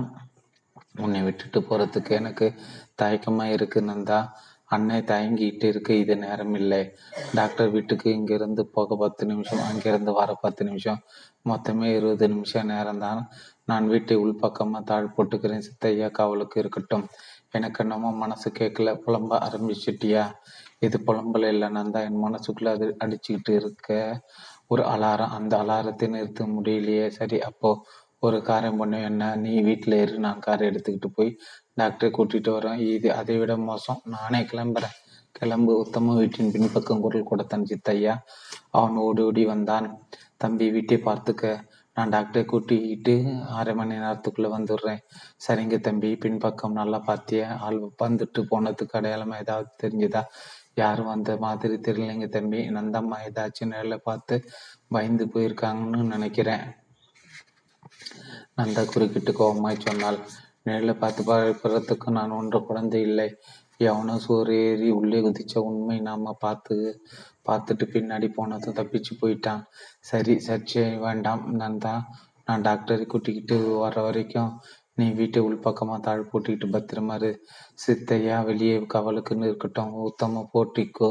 உன்னை விட்டுட்டு போறதுக்கு எனக்கு தயக்கமா இருக்கு நந்தா. அன்னை தயங்கிட்டு இருக்கு இது நேரம் இல்லை. டாக்டர் வீட்டுக்கு இங்கிருந்து போக பத்து நிமிஷம் அங்கிருந்து வர பத்து நிமிஷம். மொத்தமே இருபது நிமிஷம் நேரம் தான் நான் வீட்டை உள்பக்கமாக தாழ் போட்டுக்கிறேன் சித்தையா காவலுக்கு இருக்கட்டும். எனக்கு என்னமோ மனசு கேட்கல புலம்ப ஆரம்பிச்சிட்டியா? இது புலம்பல இல்லை நான் தான் என் மனசுக்குள்ள அது அடிச்சுக்கிட்டு இருக்க. ஒரு அலாரம் அந்த அலாரத்தை நிறுத்த முடியலையே. சரி அப்போ ஒரு காரியம் பண்ணும் என்ன? நீ வீட்டில் இரு நான் காரை எடுத்துக்கிட்டு போய் டாக்டரை கூட்டிட்டு வரேன். இது அதை விட மோசம். நானே கிளம்புறேன். கிளம்பு உத்தம வீட்டின் பின்பக்கம் குரல் கொடுத்தான் சித்தையா. அவன் ஓடி ஓடி வந்தான். தம்பி வீட்டை பார்த்துக்க. நான் டாக்டரை கூட்டிக்கிட்டு அரை மணி நேரத்துக்குள்ளே வந்துடுறேன். சரிங்க தம்பி பின்பக்கம் நல்லா பார்த்திய? ஆள் வந்துட்டு போனதுக்கு அடையாளமாக ஏதாவது தெரிஞ்சுதா? யாரும் வந்த மாதிரி தெரியலைங்க தம்பி. நந்தம்மா ஏதாச்சும் நேரில் பார்த்து பயந்து போயிருக்காங்கன்னு நினைக்கிறேன். நந்தா குறுக்கிட்டு கோபமாய் சொன்னாள் நேரில் பார்த்து பார்க்கறதுக்கு நான் ஒன்று குழந்தை இல்லை. எவனோ சோறு ஏறி உள்ளே குதிச்ச உண்மை நாம பார்த்து பார்த்துட்டு பின்னாடி போனதும் தப்பிச்சு போயிட்டான். சரி சர்ச்சை வேண்டாம் நந்தா நான் டாக்டரை கூட்டிக்கிட்டு வர வரைக்கும் நீ வீட்டை உள்பக்கமா தாழ் போட்டிக்கிட்டு பத்திரமாரு சித்தையா வெளியே கவலுக்குன்னு இருக்கட்டும். உத்தம போட்டிக்கோ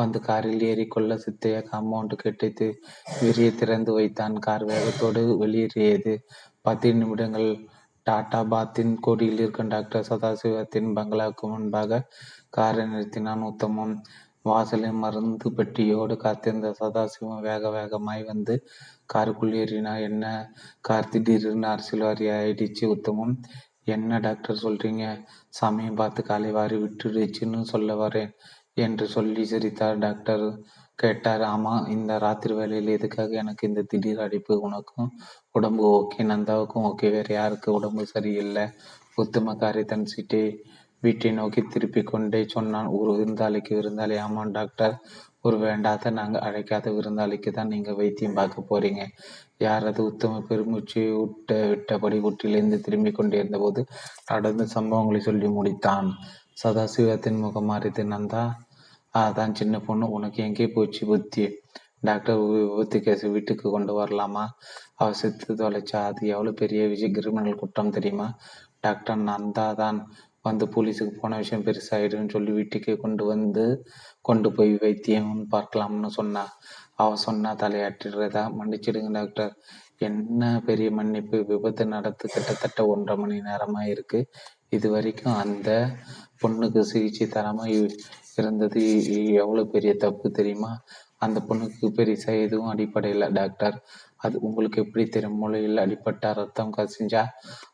வந்து காரில் ஏறிக்கொள்ள சித்தையா காம்பவுண்டு கெட்டித்து விரிய திறந்து வைத்தான். கார் வேகத்தோடு வெளியேறியது. பத்து நிமிடங்கள் டாடா பாத்தின் கோடியில் இருக்கும் டாக்டர் சதாசிவத்தின் பங்களாவுக்கு முன்பாக காரை நிறுத்தினான் உத்தமன் வாசலில் மருந்து பெட்டியோடு காத்திருந்த சதாசிவம் வேக வேகமாய் வந்து காருக்குள் ஏறினா என்ன? கார் திடீர்னு அரசியல்வாதி ஆயிடுச்சு உத்தமம். என்ன டாக்டர் சொல்றீங்க? சமயம் பார்த்து காலை வாரி விட்டுடுச்சுன்னு சொல்ல வரேன் என்று சொல்லி சிரித்தார் டாக்டர் கேட்டார் ஆமா இந்த ராத்திரி வேலையில் எதுக்காக எனக்கு இந்த திடீர் அடைப்பு? உனக்கும் உடம்பு ஓகே நந்தாவுக்கும் ஓகே வேற யாருக்கு உடம்பு சரியில்லை. உத்தமக்காரி தன் சீட்டை வீட்டை நோக்கி திருப்பி கொண்டே சொன்னான். ஒரு விருந்தாளிக்கு விருந்தாளி ஆமாம் டாக்டர். ஒரு வேண்டாத நாங்கள் அழைக்காத விருந்தாளிக்கு தான் நீங்கள் வைத்தியம் பார்க்க போறீங்க. யாரது உத்தம பெருமூச்சு விட்ட விட்டபடி வீட்டிலிருந்து திரும்பி கொண்டிருந்தபோது நடந்த சம்பவங்களை சொல்லி முடித்தான். சதாசிவத்தின் முகம் மாறிது நந்தா அதான் சின்ன பொண்ணு உனக்கு எங்கே போச்சு புத்தி? டாக்டர் விபத்து கேஸ் வீட்டுக்கு கொண்டு வரலாமா? அவ செத்து தொலைச்சா அது எவ்வளோ பெரிய விஷயம்? கிரிமினல் குற்றம் தெரியுமா? டாக்டர் நந்தா தான் வந்து போலீஸுக்கு போன விஷயம் பெருசாகிடுன்னு சொல்லி வீட்டுக்கே கொண்டு வந்து கொண்டு போய் வைத்தியம் பார்க்கலாம்னு சொன்னா. அவ சொன்னா தலையாட்டுறதா மன்னிச்சிடுங்க டாக்டர் என்ன பெரிய மன்னிப்பு? விபத்து நடத்து கிட்டத்தட்ட ஒன்றரை மணி நேரமாக இருக்கு இது வரைக்கும் அந்த பொண்ணுக்கு சிகிச்சை தராமல் இருந்தது எவ்வளவு பெரிய தப்பு தெரியுமா? அந்த பொண்ணுக்கு பெருசா எதுவும் அடிப்படையில் டாக்டர். அது உங்களுக்கு எப்படி தெரியும்? மூளையில் அடிப்பட்ட ரத்தம் கசிஞ்சா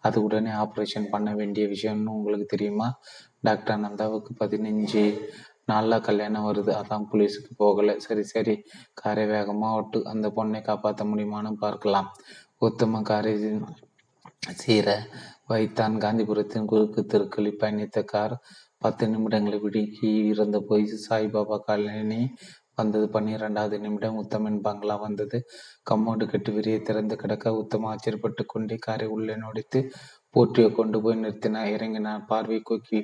அது உடனே ஆப்ரேஷன் பண்ண வேண்டிய விஷயம்னு உங்களுக்கு தெரியுமா? டாக்டர் நந்தாவுக்கு பதினஞ்சு நாளில் கல்யாணம் வருது. அதான் போலீஸுக்கு போகல. சரி சரி. காரை வேகமா ஓட்டு. அந்த பொண்ணை காப்பாற்ற முடியுமான்னு பார்க்கலாம். உத்தம காரை சீர வைத்தான். காந்திபுரத்தின் குறுக்கு தெருக்களில் பயணித்த கார் பத்து நிமிடங்களை விடுக்கி இருந்த போய் சாய்பாபா காலனி வந்தது. பன்னிரெண்டாவது நிமிடம் உத்தமன் பங்களா வந்தது. கம்மோடு கட்டு விரியை திறந்து கிடக்க உத்தம ஆச்சரியப்பட்டு கொண்டே காரை உள்ளே நொடித்து போற்றியை கொண்டு போய் நிறுத்தினார் இறங்கினார் பார்வை கொக்கி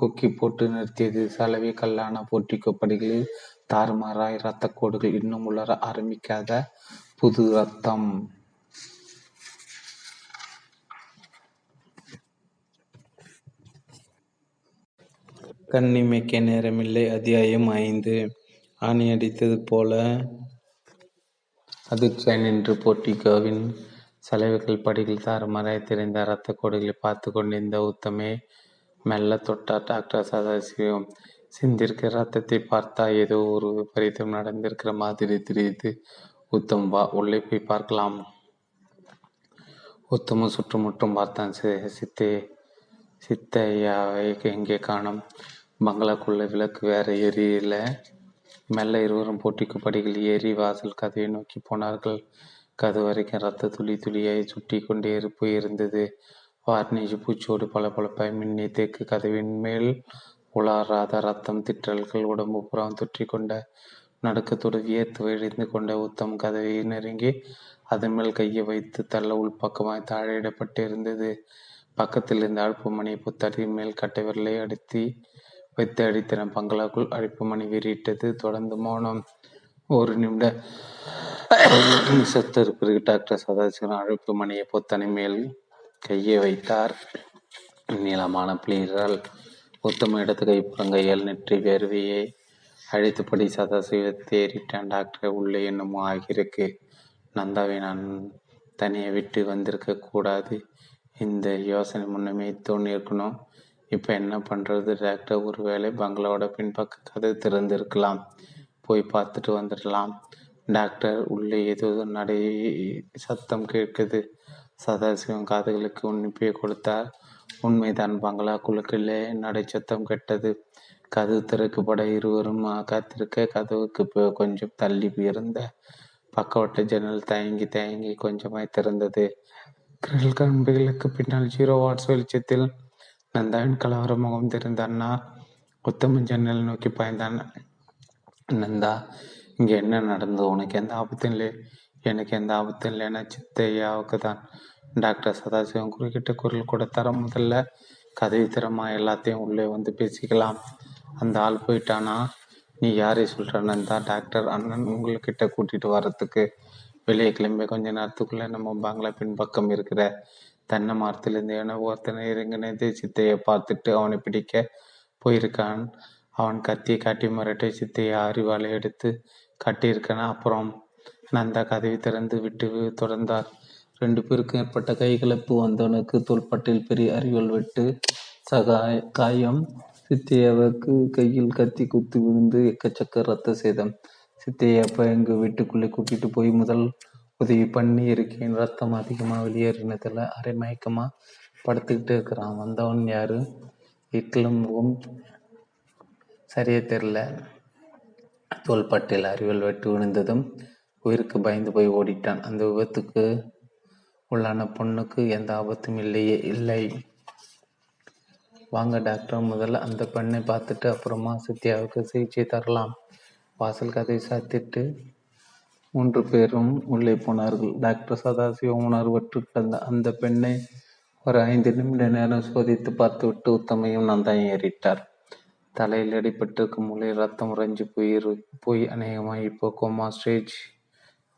கொக்கி போட்டு நிறுத்தியது. சலவை கல்லான போட்டி படிகளில் தாறுமாறாய் இரத்த கோடுகள் இன்னும் உலர ஆரம்பிக்காத புது ரத்தம் கண்ணிமைக்க நேரமில்லை. அத்தியாயம் ஐந்து. ஆணி அடித்தது போல அதிர்ச்சியாய் நின்று போட்டிகோவின் சலவைகள் படிகள் தாறுமாறாய் தெரிந்த இரத்த கோடுகளை பார்த்து கொண்டிருந்த உத்தமே மெல்ல தொட்டார் டாக்டர் சதாசிவம் சிந்திருக்க ரத்தத்தை பார்த்தா ஏதோ ஒரு விபரீதம் நடந்திருக்கிற மாதிரி தெரியுது. உத்தம் வா உள்ளே போய் பார்க்கலாம். உத்தம சுற்றுமுற்றும் பார்த்தான் சித்தே சித்தையாவை எங்கே காணும்? பங்களாக்குள்ள விளக்கு வேற எரியல. மெல்ல இருவரும் போட்டிக்கு படிகள் ஏறி வாசல் கதவை நோக்கி போனார்கள். கதவு வரைக்கும் ரத்த துளி துளியாய் சுட்டி கொண்டே இருப்பு இருந்தது வார்னிஷ் பூச்சோடு பல பளபளப்பாய் மின்னி தேக்கு கதவின் மேல் உலாராத ரத்தம் திட்டல்கள் உடம்பு புறம் தொற்றி கொண்ட நடுக்கத்தோடு வியர்த்து வழிந்து கொண்ட உத்தம் கதவை நெருங்கி அதன் மேல் கையை வைத்து தள்ள உள்பக்கமாய் தாழையிடப்பட்டிருந்தது. பக்கத்தில் இருந்த அழுப்பு மணியை புத்தடி மேல் கட்டை விரலை அடித்து வைத்து அடித்தன பங்களாக்குள் அழைப்பு மணி வீறிட்டது. தொடர்ந்து மௌனம். ஒரு நிமிட சத்தர் பிறகு டாக்டர் சதாசிவன் அழைப்பு மணியை பொத்தனை மேல் கையை வைத்தார். நீளமான பிளீரால் உத்தம இடத்து கைப்புறங்கையால் நெற்றி வேர்வையை அழைத்தபடி சதாசிவத்தை ஏறிட்டான் டாக்டர் உள்ளே என்னமோ ஆகியிருக்கு. நந்தாவை நான் தனியை விட்டு வந்திருக்க கூடாது. இந்த யோசனை முன்னமே தோணியிருக்கணும் இப்போ என்ன பண்ணுறது டாக்டர் ஒருவேளை பங்களாவோட பின்பக்க கதை திறந்திருக்கலாம். போய் பார்த்துட்டு வந்துடலாம். டாக்டர் உள்ளே ஏதோ நடை சத்தம் கேட்குது. சதாசிவம் காதுகளுக்கு உன்னிப்பே கொடுத்தார். உண்மைதான் பங்களா குழுக்களே நடை சத்தம் கெட்டது. கதவு திறக்கப்பட இருவரும் காத்திருக்க கதவுக்கு கொஞ்சம் தள்ளி இருந்த பக்கவட்ட ஜன்னல் தயங்கி தயங்கி கொஞ்சமாய் திறந்தது. கிரல் கம்பிகளுக்கு பின்னால் ஜீரோ வாட்ஸ் வெளிச்சத்தில் நந்தாவின் கலவர முகம் தெரிந்த அண்ணா உத்தமன் ஜன்னல் நோக்கி பாய்ந்தான். நந்தா இங்கே என்ன நடந்தது? உனக்கு எந்த ஆபத்தும் இல்லை. எனக்கு எந்த ஆபத்தும் இல்லைன்னா சித்தையாவுக்கு தான் டாக்டர் சதாசிவம் குறுக்கிட்ட குரல் கொடுத்தார முதல்ல கதவி திறமா எல்லாத்தையும் உள்ளே வந்து பேசிக்கலாம். அந்த ஆள் போயிட்டானா? நீ யாரை சொல்கிற நந்தா? டாக்டர் அண்ணன் உங்கள்கிட்ட கூட்டிகிட்டு வர்றதுக்கு. வெளியே கிளம்பி கொஞ்ச நேரத்துக்குள்ளே நம்ம பங்களா பின்பக்கம் இருக்கிற தென்னை மரத்திலிருந்து என ஒருத்தனை இறங்கினது சித்தையை பார்த்துட்டு அவனை பிடிக்க போயிருக்கான். அவன் கத்தியை காட்டி மிரட்டை சித்தையை அறிவாலை எடுத்து கட்டியிருக்கான். அப்புறம் நந்தா கதவை திறந்து விட்டு தொடர்ந்தார். ரெண்டு பேருக்கும் ஏற்பட்ட கைகலப்பு வந்தவனுக்கு தோள்பட்டில் பெரிய அறிவல் வெட்டு சகாய காயம். சித்தையாவுக்கு கையில் கத்தி குத்து விழுந்து எக்கச்சக்க ரத்த சேதம். சித்தையப்பா எங்கள் வீட்டுக்குள்ளே கூட்டிட்டு போய் முதல் உதவி பண்ணி இருக்கேன். ரத்தம் அதிகமாக வெளியேறினதில் அரை மயக்கமாக படுத்துக்கிட்டு இருக்கிறான். வந்தவன் யாரு? இட்லும் சரியே தெரில தோள்பட்டில் அறிவல் வெட்டு விழுந்ததும் உயிருக்கு பயந்து போய் ஓடிட்டான். அந்த விபத்துக்கு உள்ளான பொண்ணுக்கு எந்த ஆபத்தும் இல்லையே இல்லை. வாங்க டாக்டர். முதல்ல அந்த பெண்ணை பார்த்துட்டு அப்புறமா சித்தியாவுக்கு சிகிச்சை தரலாம். வாசல் கதை சாத்திட்டு மூன்று பேரும் உள்ளே போனார்கள். டாக்டர் சதாசிவம் உணர்வற்று கிடந்த அந்த பெண்ணை ஒரு ஐந்து நிமிட நேரம் சோதித்து பார்த்துவிட்டு உத்தமையும் நந்தாயம் ஏறிட்டார். தலையில் அடிபட்டிருக்கும் மூளை ரத்தம் உறைஞ்சி போய் போய் அநேகமாக இப்போ கோமா ஸ்டேஜ்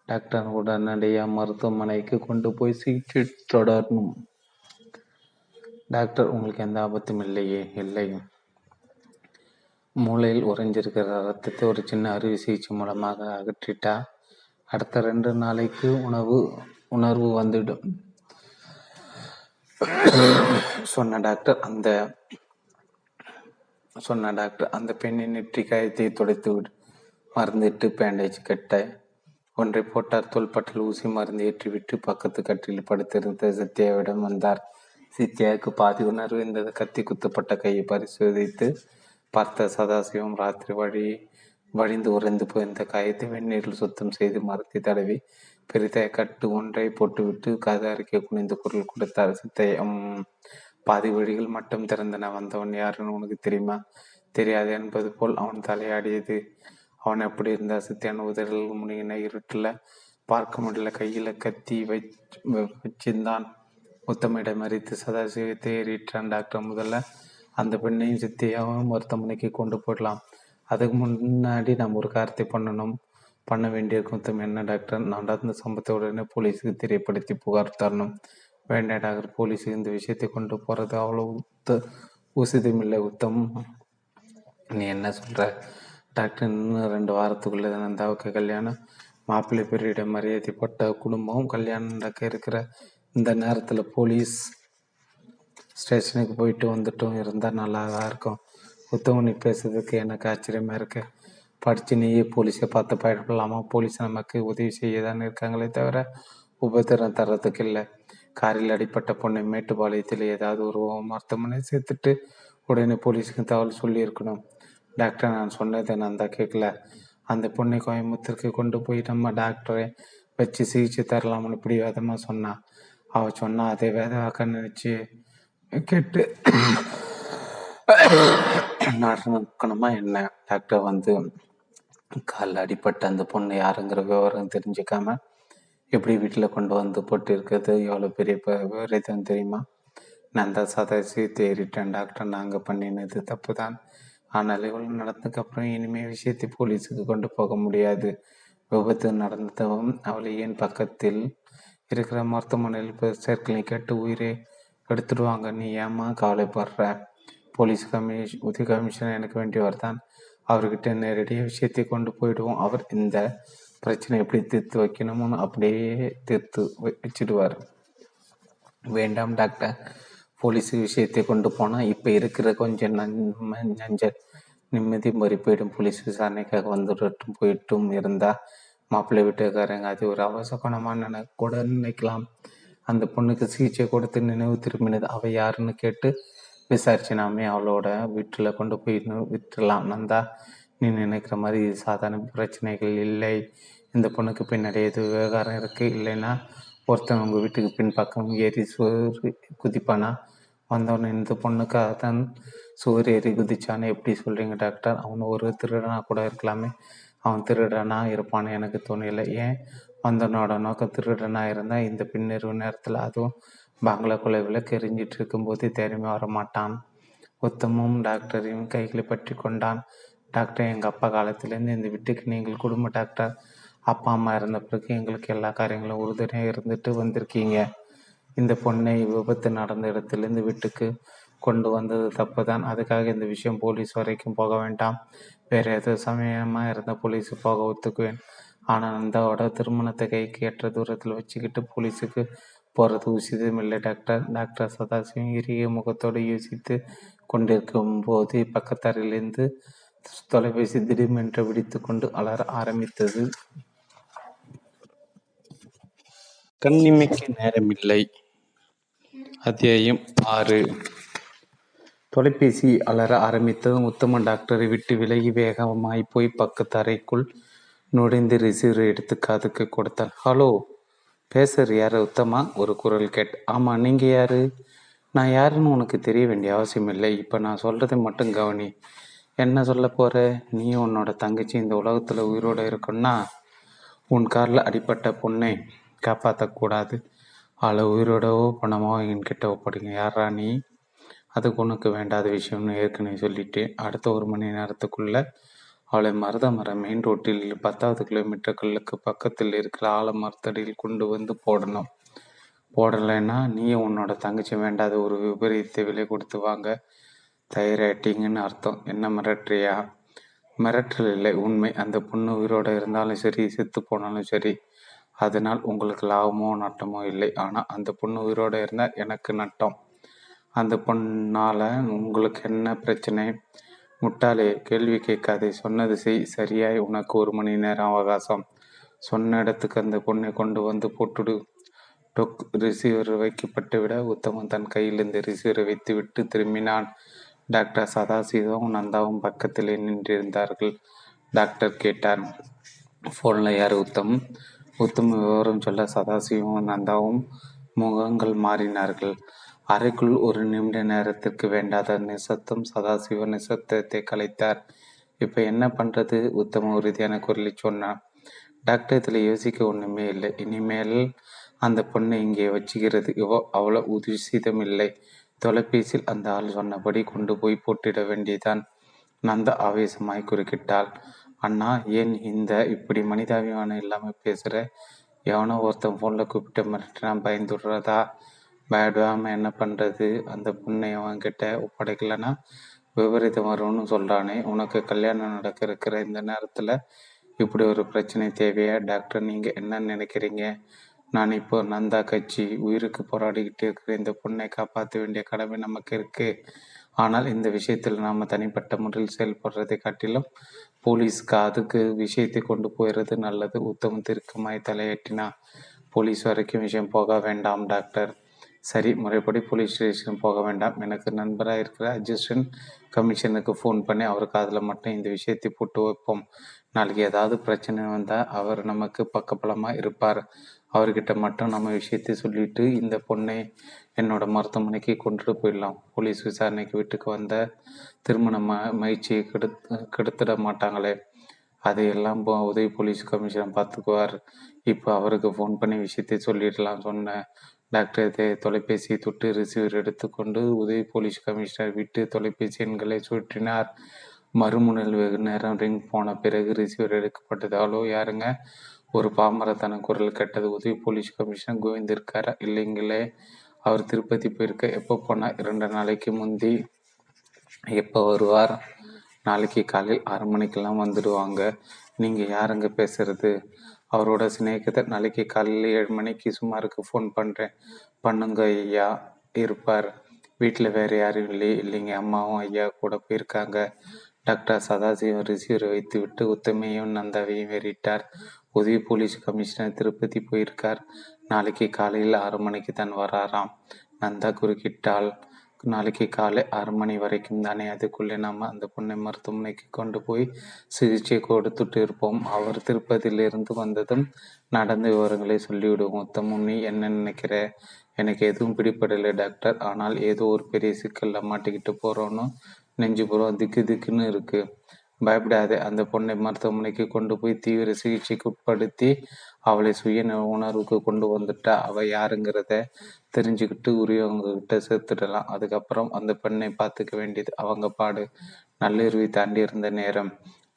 டாக்டர் உடனடியாக மருத்துவமனைக்கு கொண்டு போய் சிகிச்சை தொடரணும். டாக்டர் உங்களுக்கு எந்த ஆபத்தும் இல்லையே இல்லை. மூளையில் உறைஞ்சிருக்கிற ரத்தத்தை ஒரு சின்ன அறுவை சிகிச்சை மூலமாக அகற்றிட்டா அடுத்த ரெண்டு நாளைக்கு உணவு உணர்வு வந்துடும் சொன்ன டாக்டர் அந்த சொன்ன டாக்டர் அந்த பெண்ணின் நெற்றி காயத்தை துடைத்து விடு. மருந்திட்டு பேண்டேஜ் கட்ட ஒன்றை போட்டார். தோள்பட்டில் ஊசி மருந்து ஏற்றிவிட்டு பக்கத்து கட்டில் படுத்திருந்த சத்யாவிடம் வந்தார். சித்தியாவுக்கு பாதி உணர்வு இருந்தது. கத்தி குத்தப்பட்ட கையை பரிசோதித்து பார்த்த சதாசிவம் ராத்திரி வழி வழிந்து உறைந்து போயிருந்த காயத்தை வெந்நீரில் சுத்தம் செய்து மரத்தை தடவி பெரிதாய கட்டு ஒன்றை போட்டுவிட்டு கதாரிக்க குனிந்து குரல் கொடுத்தார் சித்தையம் பாதி வழிகள் மட்டும் திறந்தன. வந்தவன் யாருன்னு உனக்கு தெரியுமா? தெரியாது என்பது போல் அவன் தலையாடியது. அவன் எப்படி இருந்தா? சித்தியான உதறல் முனியின இருட்டில் பார்க்க முடியல. கையில் கத்தி வச்சிருந்தான். உத்தமிடம் மறித்து சதாசிவத்தை ஏறிட்டான் டாக்டர். முதல்ல அந்த பெண்ணையும் சித்தியாவும் மருத்துவமனைக்கு கொண்டு போடலாம் அதுக்கு முன்னாடி நம்ம ஒரு காரியத்தை பண்ணணும். பண்ண வேண்டிய குத்தம் என்ன டாக்டர்? நடந்த சம்பவத்தை உடனே போலீஸுக்கு தெரியப்படுத்தி புகார் தரணும். வேண்டாம் டாக்டர். போலீஸுக்கு இந்த விஷயத்தை கொண்டு போகிறது அவ்வளோ உத்த உசிதமில்லை உத்தம். நீ என்ன சொல்கிற டாக்டர் இன்னும் ரெண்டு வாரத்துக்குள்ளே நந்தாவுக்கு கல்யாணம்? மாப்பிள்ளை பெரிய மரியாதைப்பட்ட குடும்பம் கல்யாணம் நடக்க இருக்கிற இந்த நேரத்தில் போலீஸ் ஸ்டேஷனுக்கு போயிட்டு வந்துட்டும். இருந்தால் நல்லா தான் இருக்கும். உத்தமனி பேசுறதுக்கு எனக்கு ஆச்சரியமாக இருக்கு. படித்து நீயே போலீஸை பார்த்து பயப்படலாமா? போலீஸ் நமக்கு உதவி செய்ய தான் இருக்காங்களே தவிர உபத்திரம் தர்றதுக்கு இல்லை. காரில் அடிப்பட்ட பொண்ணை மேட்டுப்பாளையத்தில் ஏதாவது ஒரு மருத்துவமனை சேர்த்துட்டு உடனே போலீஸுக்கு தகவல் சொல்லியிருக்கணும். டாக்டர் நான் சொன்னதை நான் தான் கேட்கல. அந்த பொண்ணை கோயம்புத்தூருக்கு கொண்டு போய் நம்ம டாக்டரை வச்சு சிகிச்சை தரலாம்னு இப்படி விதமாக சொன்னான் அவள் சொன்னால் அதே வேதவாக்க நினச்சி கேட்டு நடக்கணுமா என்ன? டாக்டர் வந்து காலில் அடிப்பட்ட அந்த பொண்ணு யாருங்கிற விவரம் தெரிஞ்சுக்காம எப்படி வீட்டில் கொண்டு வந்து போட்டு இருக்கிறது எவ்வளோ பெரிய விவரத்தம் தெரியுமா? நான் தான் சதாசி தேறிட்டேன் டாக்டர். நாங்கள் பண்ணினது தப்பு தான் ஆனால் இவ்வளோ நடந்ததுக்கப்புறம் இனிமேல் விஷயத்தை போலீஸுக்கு கொண்டு போக முடியாது. விபத்து நடந்ததும் அவளை ஏன் பக்கத்தில் இருக்கிற மருத்துவமனையில் சேர்க்கலை? கேட்டு உயிரை எடுத்துடுவாங்க. நீ ஏமா கவலைப்படுற? போலீஸ் கமிஷ் உதவி கமிஷனர் எனக்கு வேண்டியவர் தான் அவர்கிட்ட நேரடியாக விஷயத்தை கொண்டு போயிடுவோம். அவர் இந்த பிரச்சனை எப்படி தீர்த்து வைக்கணும்னு அப்படியே தீர்த்து வச்சிடுவார். வேண்டாம் டாக்டர். போலீஸ் விஷயத்தை கொண்டு போனால் இப்போ இருக்கிற கொஞ்சம் நஞ்ச நிம்மதி மறி போயிடும். போலீஸ் விசாரணைக்காக வந்துட்டும் போயிட்டும் இருந்தால் மாப்பிள்ளை வீட்டுக்காரங்க அது ஒரு அவசகுணமாக கூட நினைக்கலாம். அந்த பொண்ணுக்கு சிகிச்சை கொடுத்து நினைவு திரும்பினது அவள் யாருன்னு கேட்டு விசாரிச்சினாமே அவளோட வீட்டில் கொண்டு போய் விற்றுலாம் நந்தா நீ நினைக்கிற மாதிரி இது சாதாரண பிரச்சனைகள் இல்லை. இந்த பொண்ணுக்கு பின்னாடி எது விவகாரம் இருக்குது இல்லைன்னா ஒருத்தன் உங்கள் வீட்டுக்கு பின்பக்கம் ஏறி சுவர் குதிப்பானா? வந்தவன் இந்த பொண்ணுக்காக தான் சுவர் ஏறி குதிச்சான்னு எப்படி சொல்கிறீங்க டாக்டர்? அவன் ஒரு திருடனாக கூட இருக்கலாமே. அவன் திருடனாக இருப்பான்னு எனக்கு தோணலை. ஏன்? வந்தவனோட நோக்கம் திருடனாக இருந்தால் இந்த பின்னிரவு நேரத்தில் அதுவும் பங்களாக்குள்ள விளக்கு எரிஞ்சிட்டு இருக்கும்போது தைரியமாக வரமாட்டான். உத்தமும் டாக்டரையும் கைகளை பற்றி கொண்டான். டாக்டர் எங்கள் அப்பா காலத்துலேருந்து இந்த வீட்டுக்கு நீங்கள் குடும்ப டாக்டர். அப்பா அம்மா இருந்த பிறகு எங்களுக்கு எல்லா காரியங்களும் உறுதுணையாக இருந்துட்டு வந்திருக்கீங்க. இந்த பொண்ணை விபத்து நடந்த இடத்துலேருந்து வீட்டுக்கு கொண்டு வந்தது தப்பு தான் அதுக்காக இந்த விஷயம் போலீஸ் வரைக்கும் போக வேண்டாம். வேறு ஏதோ சமயமாக இருந்த போலீஸு போக ஒத்துக்குவேன். ஆனால் நந்தாவோட திருமணத்தை கைக்கு ஏற்ற தூரத்தில் வச்சுக்கிட்டு போலீஸுக்கு போகிறது உசிதம் இல்லை டாக்டர் டாக்டர் சதாசிவம் இறுகிய முகத்தோடு யோசித்து கொண்டிருக்கும் போது பக்கத்தாரிலிருந்து தொலைபேசி திடீரென்று விடித்து கொண்டு அலற ஆரம்பித்தது. கண்ணிமைக்கு நேரமில்லை. அத்தியாயம் ஆறு. தொலைபேசி அலற ஆரம்பித்ததும் உத்தம டாக்டரை விட்டு விலகி வேகமாய் போய் பக்கத்து அறைக்குள் நுழைந்து ரிசீவரை எடுத்து காதுக்கு கொடுத்தாள் ஹலோ பேசுகிற யார்? உத்தமா ஒரு குரல் கேட். ஆமாம் நீங்கள் யார்? நான் யாருன்னு உனக்கு தெரிய வேண்டிய அவசியம் இல்லை. இப்போ நான் சொல்கிறத மட்டும் கவனி. என்ன சொல்ல போகிற நீ உன்னோட தங்கச்சி இந்த உலகத்தில் உயிரோடு இருக்கணும்னா உன் காரில் அடிப்பட்ட பொண்ணை காப்பாற்றக்கூடாது அவளை உயிரோடவோ பணமோ என்கிட்ட ஒப்படைங்க. யாரா நீ? அதுக்கு உனக்கு வேண்டாத விஷயம்னு ஏற்கனவே சொல்லிட்டு அடுத்த ஒரு மணி நேரத்துக்குள்ளே அவளை மருதமரம் மெயின் ரோட்டில் பத்தாவது கிலோமீட்டர் கல்லுக்கு பக்கத்தில் இருக்கிற ஆலமரத்தடியில் கொண்டு வந்து போடணும். போடலைன்னா நீ உன்னோட தங்கச்சி வேண்டாத ஒரு விபரீதத்தை விலை கொடுத்து வாங்க. தயாராட்டிங்கன்னு அர்த்தம். என்ன மிரட்டுறியா? மிரட்டல் இல்லை. உண்மை. அந்த பொண்ணு உயிரோடு இருந்தாலும் சரி செத்து போனாலும் சரி அதனால் உங்களுக்கு லாபமோ நட்டமோ இல்லை. ஆனால் அந்த பொண்ணு உயிரோடு இருந்தால் எனக்கு நட்டம். அந்த பொண்ணால் உங்களுக்கு என்ன பிரச்சனை? முட்டாளே கேள்வி கேட்காதே. சொன்னது செய். சரியாய் உனக்கு ஒரு மணி நேரம் அவகாசம். சொன்ன இடத்துக்கு அந்த பொண்ணை கொண்டு வந்து போட்டுடு. டொக் ரிசீவர் வைக்கப்பட்டு விட உத்தமன் தன் கையிலிருந்து ரிசீவரை வைத்து வைத்துவிட்டு திரும்பினான். டாக்டர் சதாசிவம் நந்தாவும் பக்கத்திலே நின்றிருந்தார்கள். டாக்டர் கேட்டார் ஃபோனில் யார் உத்தம்? உத்தம் விவரம் சொல்ல சதாசிவம் நந்தாவும் முகங்கள் மாறினார்கள். அறைக்குள் ஒரு நிமிட நேரத்திற்கு வேண்டாத நிசத்தம் சதாசிவ நிசத்தத்தை கலைத்தார். இப்போ என்ன பண்ணுறது உத்தம உறுதியான குரலில் சொன்னான். டாக்டர் இதில் யோசிக்க ஒன்றுமே இல்லை. இனிமேல் அந்த பொண்ணை இங்கே வச்சுக்கிறது. இவோ அவ்வளோ உதிசிதம் இல்லை தொலைபேசியில் அந்த ஆள் சொன்னபடி கொண்டு போய் போட்டிட வேண்டியதான் நந்த ஆவேசமாய் குறுக்கிட்டாள். அண்ணா ஏன் இந்த இப்படி மனிதாபிமானம் இல்லாமல் பேசுகிற எவனோ ஒருத்தன் ஃபோனில் கூப்பிட்டு மிரட்டினா பயந்துடுறதா? பயப்படாமல் என்ன பண்ணுறது அந்த பொண்ணை அவன்கிட்ட ஒப்படைக்கலைன்னா விபரீதம் வரும்னு சொல்கிறானே உனக்கு கல்யாணம் நடக்க இருக்கிற இந்த நேரத்தில் இப்படி ஒரு பிரச்சனை தேவையா? டாக்டர் நீங்கள் என்ன நினைக்கிறீங்க? நான் இப்போ நந்தா கட்சி உயிருக்கு போராடிக்கிட்டு இருக்கிற இந்த பொண்ணை காப்பாற்ற வேண்டிய கடமை நமக்கு இருக்கு. ஆனால் இந்த விஷயத்தில் நாம் தனிப்பட்ட முறையில் செயல்படுறதை காட்டிலும் போலீஸ்க்கு அதுக்கு விஷயத்தை கொண்டு போயிடுறது நல்லது. உத்தமம் திருக்கமாய் தலையேட்டினா போலீஸ் வரைக்கும் விஷயம் போக வேண்டாம் டாக்டர். சரி முறைப்படி போலீஸ் ஸ்டேஷன் போக வேண்டாம். எனக்கு நண்பராக இருக்கிற அட்ஜஸ்டன்ட் கமிஷனுக்கு ஃபோன் பண்ணி அவருக்கு அதில் மட்டும் இந்த விஷயத்தை போட்டு வைப்போம். நாளைக்கு ஏதாவது பிரச்சனை வந்தால் அவர் நமக்கு பக்கபலமாக இருப்பார். அவர்கிட்ட மட்டும் நம்ம விஷயத்தை சொல்லிட்டு இந்த பொண்ணை என்னோட மருத்துவமனைக்கு கொண்டுட்டு போயிடலாம். போலீஸ் விசாரணைக்கு வீட்டுக்கு வந்த திருமண ம மகிழ்ச்சியை கெடு கெடுத்துட மாட்டாங்களே. அதையெல்லாம் உதவி போலீஸ் கமிஷனர் பார்த்துக்குவார் இப்போ அவருக்கு ஃபோன் பண்ணி விஷயத்தை சொல்லிடலாம் சொன்னேன். டாக்டர் தொலைபேசியை தொட்டு ரிசீவர் எடுத்துக்கொண்டு உதவி போலீஸ் கமிஷனர் விட்டு தொலைபேசி எண்களை சுற்றினார். மறுமுனையில் வெகு நேரம் ரிங் போன பிறகு ரிசீவர் எடுக்கப்பட்டதாலோ யாருங்க? ஒரு பாமரத்தன குரல் கேட்டது. உதவி போலீஸ் கமிஷனர் கோவிந்திருக்காரா? இல்லைங்களே அவர் திருப்பதி போயிருக்க எப்போ போனால் இரண்டு நாளைக்கு முந்தி. எப்போ வருவார்? நாளைக்கு காலையில் ஆறு மணிக்கெல்லாம் வந்துடுவாங்க. நீங்கள் யாருங்க பேசுறது? அவரோட சிநேகிதர் நாளைக்கு காலையில் ஏழு மணிக்கு சுமாருக்கு ஃபோன் பண்ணுறேன் பண்ணுங்க ஐயா. இருப்பார். வீட்டில் வேறு யாரும் இல்லை இல்லைங்க. அம்மாவும் ஐயா கூட போயிருக்காங்க. டாக்டர் சதாசிவம் ரிசீவரை வைத்து விட்டு உத்தமையும் நந்தாவையும் ஏறிட்டார் உதவி போலீஸ் கமிஷனர் திருப்பதி போயிருக்கார். நாளைக்கு காலையில் ஆறு மணிக்கு தான் வராராம். நந்தா குறுக்கிட்டாள். நாளைக்கு காலை ஆறு மணி வரைக்கும் தானே அதுக்குள்ளே நாம் அந்த பொண்ணை மருத்துவமனைக்கு கொண்டு போய் சிகிச்சை கொடுத்துட்டு இருப்போம். அவர் திருப்பதியிலிருந்து வந்ததும் நடந்த விவரங்களை சொல்லிவிடுவோம். உத்தமும் நீ என்ன நினைக்கிற? எனக்கு எதுவும் பிடிப்படலை டாக்டர். ஆனால் ஏதோ ஒரு பெரிய சிக்கலில் மாட்டிக்கிட்டு போகிறோன்னு நெஞ்சு போகிறோம் திக்கு திக்குன்னு இருக்குது பயப்படாதே. அந்த பொண்ணை மருத்துவமனைக்கு கொண்டு போய் தீவிர சிகிச்சைக்கு உட்படுத்தி அவளை சுய உணர்வுக்கு கொண்டு வந்துட்டா அவ யாருங்கிறத தெரிஞ்சுக்கிட்டு உரியவங்க கிட்ட சேர்த்துடலாம். அதுக்கப்புறம் அந்த பெண்ணை பார்த்துக்க வேண்டியது அவங்க பாடு. நள்ளிரவை தாண்டி இருந்த நேரம்.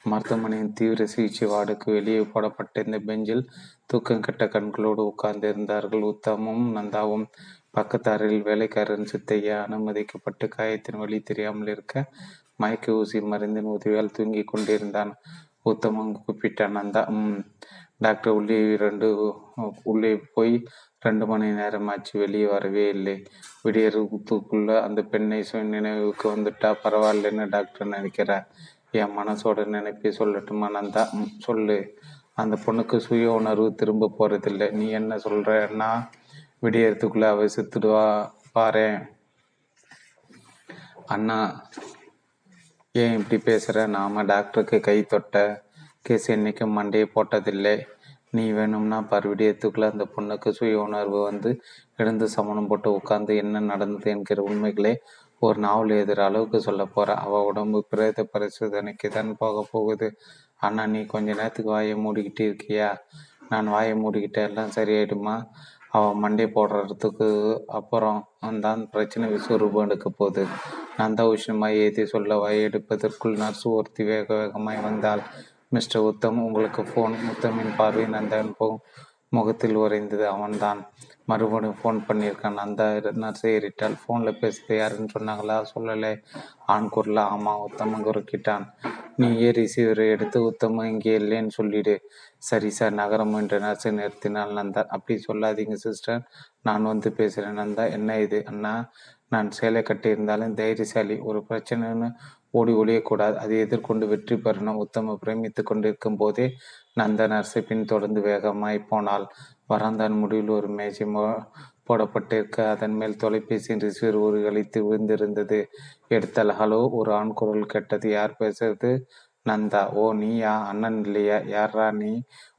மருத்துவமனையின் தீவிர சிகிச்சை வார்டுக்கு வெளியே போடப்பட்ட இந்த பெஞ்சில் தூக்கம் கெட்ட கண்களோடு உட்கார்ந்து இருந்தார்கள். உத்தமும் நந்தாவும் பக்கத்து அறையில் வேலைக்காரன் சித்தையா அனுமதிக்கப்பட்டு காயத்தின் வழி தெரியாமல் இருக்க மயக்க ஊசி மருந்தின் உதவியால் தூங்கி கொண்டிருந்தான். உத்தமம் கூப்பிட்டான் நந்தா டாக்டர் உள்ளே இரண்டு உள்ளே போய் ரெண்டு மணி நேரம் ஆச்சு வெளியே வரவே இல்லை. விடியறதுக்குள்ள அந்த பெண்ணை நினைவுக்கு வந்துட்டா பரவாயில்லன்னு டாக்டர் நினைக்கிறார்? என் மனசோட நினைப்பே சொல்லட்டுமா நந்தா? சொல்லு. அந்த பொண்ணுக்கு சுய உணர்வு திரும்ப போறதில்லை. நீ என்ன சொல்றன்னா விடியறதுக்குள்ள அவ செத்துடுவா பாரு அண்ணா ஏன் இப்படி பேசுகிற நாம டாக்டருக்கு கை தொட்ட கேஸ் என்றைக்கும் மண்டையை போட்டதில்லை. நீ வேணும்னா பருவிடியத்துக்குள்ள அந்த பொண்ணுக்கு சுய உணர்வு வந்து எழுந்து சமணம் போட்டு உட்காந்து என்ன நடந்தது என்கிற உண்மைகளை ஒரு நாவல் எழுதுகிற அளவுக்கு சொல்ல போற. அவ உடம்பு பிரேத பரிசோதனைக்கு தான் போக போகுது. ஆனா நீ கொஞ்ச நேரத்துக்கு வாயை மூடிக்கிட்டு இருக்கியா? நான் வாயை மூடிக்கிட்ட எல்லாம் சரியாயிடுமா? அவன் மண்டை போடுறதுக்கு அப்புறம் தான் பிரச்சனை விஸ்வரூபம் எடுக்க போகுது. நான் தான் உஷ்ணமாய் ஏற்றி சொல்ல வாய் எடுப்பதற்குள் நர்சு ஒருத்தி வேக வேகமாய் வந்தாள். மிஸ்டர் உத்தம் உங்களுக்கு ஃபோன் உத்தமின் பார்வை நந்தன் போ முகத்தில் உறைந்தது அவன்தான். மறுபடியும் ஃபோன் பண்ணியிருக்கான். அந்த நர்ஸை ஏறிட்டால் ஃபோனில் பேசுறது யாருன்னு சொன்னாங்களா? சொல்லலை. ஆண் குரல? ஆமாம் உத்தமன் குறுக்கிட்டான். நீ ஏ ரிசீவரை எடுத்து உத்தமம் இங்கே இல்லைன்னு சொல்லிடு. சரி சார் நகரம் என்ற நர்ஸை நிறுத்தினால் நந்தா. அப்படி சொல்லாதீங்க சிஸ்டர் நான் வந்து பேசுகிறேன் நந்தா என்ன இது? அண்ணா நான் சேலை கட்டியிருந்தாலும் தைரியசாலி. ஒரு பிரச்சனைன்னு ஓடி ஒழியக்கூடாது அதை எதிர்கொண்டு வெற்றி பெறணும். உத்தம பிரமித்து கொண்டிருக்கும் போதே நந்த பின் பின்தொடர்ந்து வேகமாய் போனாள். வராந்தான் முடிவில் ஒரு மேஜை போடப்பட்டிருக்க. அதன் மேல் தொலைபேசியின் ரிசீவர் ஒரு அழித்து விழுந்திருந்தது. எடுத்தால் ஹலோ ஒரு ஆண் குரல் கேட்டது. யார் பேசுறது? நந்தா. ஓ நீயா? அண்ணன் இல்லையா? யாரா நீ?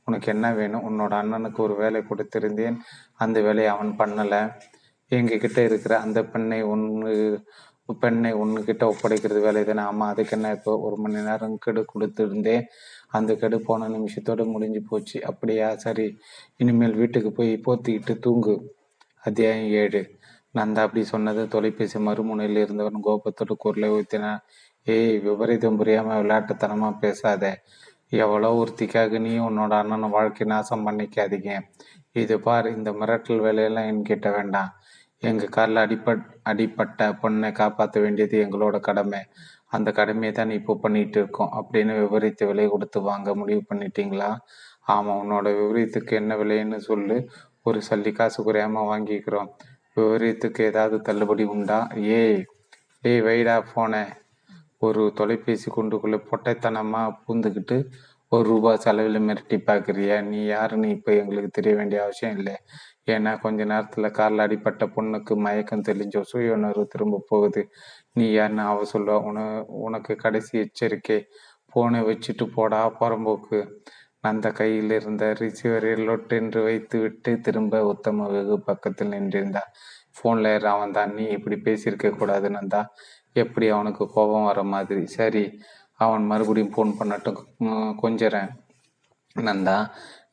உனக்கு என்ன வேணும்? உன்னோட அண்ணனுக்கு ஒரு வேலை கொடுத்திருந்தேன். அந்த வேலையை அவன் பண்ணலை. எங்ககிட்ட இருக்கிற அந்த பெண்ணை ஒன்று பெண்ணை உன்கிட்ட ஒப்படைக்கிறது வேலை தானே? ஆமாம் அதுக்கு என்ன இப்போ ஒரு மணி நேரம் கெடு கொடுத்துருந்தேன். அந்த கெடு போன நிமிஷத்தோடு முடிஞ்சு போச்சு. அப்படியா? சரி. இனிமேல் வீட்டுக்கு போய் போத்திக்கிட்டு தூங்கு. அத்தியாயம் ஏழு. நந்தா அப்படி சொன்னது தொலைபேசி மறுமுனையில் இருந்தவன் கோபத்தோடு குரலை ஊத்தினான் ஏய் விபரீதம் புரியாம விளையாட்டுத்தனமாக பேசாத. எவ்வளோ ஒருத்திக்காக நீ உன்னோட அண்ணனை வாழ்க்கை நாசம் பண்ணிக்காதீங்க. இது பார் இந்த மிரட்டல் வேலையெல்லாம் என்கிட்ட வேண்டாம். எங்கள் காலில் அடிப்பட் அடிப்பட்ட பொண்ணை காப்பாற்ற வேண்டியது எங்களோட கடமை. அந்த கடமையை தான் இப்போ பண்ணிட்டு இருக்கோம். அப்படின்னு விவரித்து விலை கொடுத்து வாங்க. முடிவு பண்ணிட்டீங்களா? ஆமாம் உன்னோட விவரீத்துக்கு என்ன விலைன்னு சொல்லு. ஒரு சல்லி காசு குறையாம வாங்கிக்கிறோம். விவரீத்துக்கு ஏதாவது தள்ளுபடி உண்டா? ஏய் ஏய் வைடா போன. ஒரு தொலைபேசி குண்டுக்குள்ளே பொட்டைத்தனமாக பூந்துக்கிட்டு ஒரு ரூபாய் செலவில் மிரட்டி பார்க்குறியா நீ யாருன்னு இப்போ எங்களுக்கு தெரிய வேண்டிய அவசியம் இல்லை. ஏன்னா கொஞ்ச நேரத்தில் காலில் அடிப்பட்ட பொண்ணுக்கு மயக்கம் தெளிஞ்ச சுய உணர்வு திரும்ப போகுது. நீ யாருன்னு அவ சொல்லுவா உன உனக்கு கடைசி எச்சரிக்கை. போனை வச்சுட்டு போடா புறம்போக்கு. அந்த கையில் இருந்த ரிசீவரை லொட்டென்று வைத்து விட்டு திரும்ப உத்தம வெகு பக்கத்தில் நின்றிருந்தா. ஃபோனில் அவன் தான் நீ இப்படி பேசியிருக்க கூடாது நந்தா. எப்படி அவனுக்கு கோபம் வர மாதிரி? சரி அவன் மறுபடியும் ஃபோன் பண்ணட்டும். கொஞ்சறேன் நந்தா.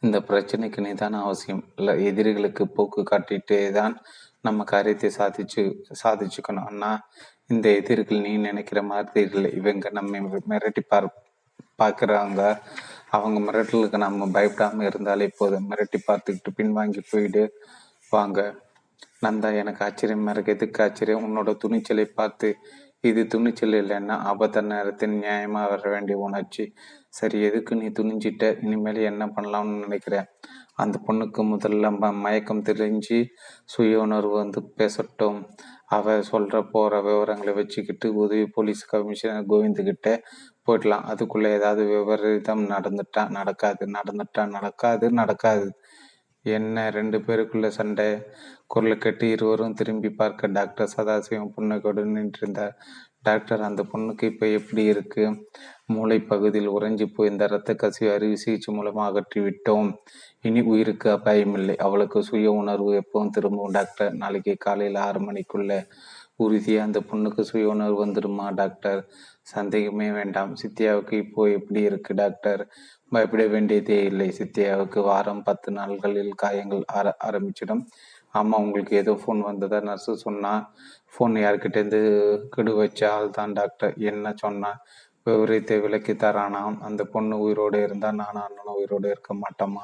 இந்த பிரச்சனைக்கு நிதான அவசியம். இல்லை எதிரிகளுக்கு போக்கு காட்டிட்டே தான் நம்ம காரியத்தை சாதிச்சு சாதிச்சுக்கணும். அண்ணா இந்த எதிரிகள் நீ நினைக்கிற மாதிரி இல்லை. இவங்க நம்ம மிரட்டி பார் பார்க்குறாங்க அவங்க மிரட்டலுக்கு நம்ம பயப்படாமல் இருந்தாலே போதும். மிரட்டி பார்த்துக்கிட்டு பின்வாங்கி போயிடு. வாங்க. நந்தா எனக்கு ஆச்சரியம். இருக்கு எதுக்கு ஆச்சரியம்? உன்னோட துணிச்சலை பார்த்து இது துணிச்சல் இல்லைன்னா ஆபத்த நேரத்தில் நியாயமாக வர வேண்டிய உணர்ச்சி. சரி எதுக்கு நீ துணிஞ்சிட்ட? இனிமேல் என்ன பண்ணலாம்னு நினைக்கிறேன் அந்த பொண்ணுக்கு முதல்ல மயக்கம் தெரிஞ்சு சுய உணர்வு வந்து பேசட்டும். அவ சொல்கிற போகிற விவரங்களை வச்சுக்கிட்டு உதவி போலீஸ் கமிஷனர் கோவிந்துக்கிட்ட போயிடலாம். அதுக்குள்ளே ஏதாவது விபரீதம் நடந்துட்டா நடக்காது. நடந்துட்டா நடக்காது நடக்காது. என்ன ரெண்டு பேருக்குள்ள சண்டை? குரல் கட்டி இருவரும் திரும்பி பார்க்க டாக்டர் சதாசிவம் புன்னகையோடு நின்றிருந்தார். டாக்டர் அந்த பொண்ணுக்கு இப்போ எப்படி இருக்கு? மூளை பகுதியில் உறைஞ்சி போயிருந்த இரத்த கசிவு அறுவை சிகிச்சை மூலமாக அகற்றி விட்டோம். இனி உயிருக்கு அபாயமில்லை அவளுக்கு சுய உணர்வு எப்பவும் திரும்பும். டாக்டர் நாளைக்கு காலையில் ஆறு மணிக்குள்ள உறுதியாக அந்த பொண்ணுக்கு சுய உணர்வு வந்துடுமா டாக்டர்? சந்தேகமே வேண்டாம். சித்தியாவுக்கு இப்போ எப்படி இருக்கு டாக்டர்? பயப்பட வேண்டியதே இல்லை. சித்தியாவுக்கு வாரம் பத்து நாள்களில் காயங்கள் ஆர ஆரம்பிச்சிடும். அம்மா உங்களுக்கு ஏதோ ஃபோன் வந்ததா? நர்ஸு சொன்னா ஃபோன் யார்கிட்டேருந்து கெடு வச்ச ஆள் தான் டாக்டர் என்ன சொன்னா? விவரத்தை விலக்கி தரானாம். அந்த பொண்ணு உயிரோடு இருந்தால் நானும் அண்ணனும் உயிரோடு இருக்க மாட்டோமா?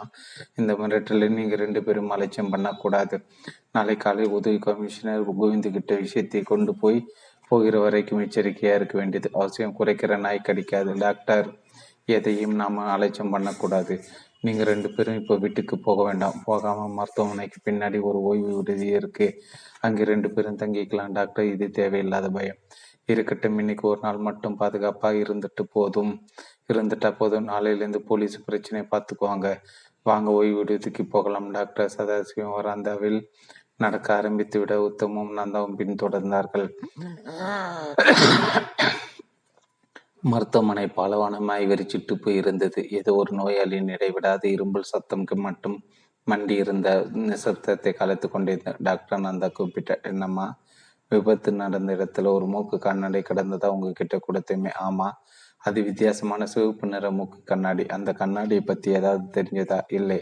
இந்த மிரட்டல நீங்கள் ரெண்டு பேரும் அலட்சியம் பண்ணக்கூடாது. நாளை காலை உதவி கமிஷனர் கோவிந்துகிட்ட விஷயத்தை கொண்டு போய் போகிற வரைக்கும் எச்சரிக்கையாக இருக்க வேண்டியது அவசியம். குறைக்கிற நாய் கடிக்காது. டாக்டர் எதையும் நாம் அலட்சியம் பண்ணக்கூடாது. நீங்கள் ரெண்டு பேரும் இப்போ வீட்டுக்கு போக வேண்டாம். போகாமல் மருத்துவமனைக்கு பின்னாடி ஒரு ஓய்வு விடுதி இருக்கு. அங்கே ரெண்டு பேரும் தங்கிக்கலாம். டாக்டர் இது தேவையில்லாத பயம். இருக்கட்டும் இன்னைக்கு ஒரு நாள் மட்டும் பாதுகாப்பாக இருந்துட்டு போதும். இருந்துட்டா போதும். நாளையிலேருந்து போலீஸ் பிரச்சனையை பார்த்துக்குவாங்க. வாங்க ஓய்வு விடுதிக்கு போகலாம். டாக்டர் சதாசிவம் வராந்தாவில் நடக்க ஆரம்பித்து விட உத்தமும் நந்தாவும் பின்தொடர்ந்தார்கள். மருத்துவமனை பாலவானமாய் வெறிச்சிட்டு போய் இருந்தது ஏதோ ஒரு நோயாளியின் இடைவிடாத இரும்பல் சத்தம்க்கு மட்டும் மண்டி இருந்த நிசப்தத்தை கலைத்து கொண்டிருந்த டாக்டர் நந்தா கூப்பிட்ட என்னம்மா விபத்து நடந்த இடத்துல ஒரு மூக்கு கண்ணாடி கிடந்ததா உங்ககிட்ட கொடுத்தேமே? ஆமா அது வித்தியாசமான சிவப்பு நிற மூக்கு கண்ணாடி. அந்த கண்ணாடியை பத்தி ஏதாவது தெரிஞ்சதா? இல்லை.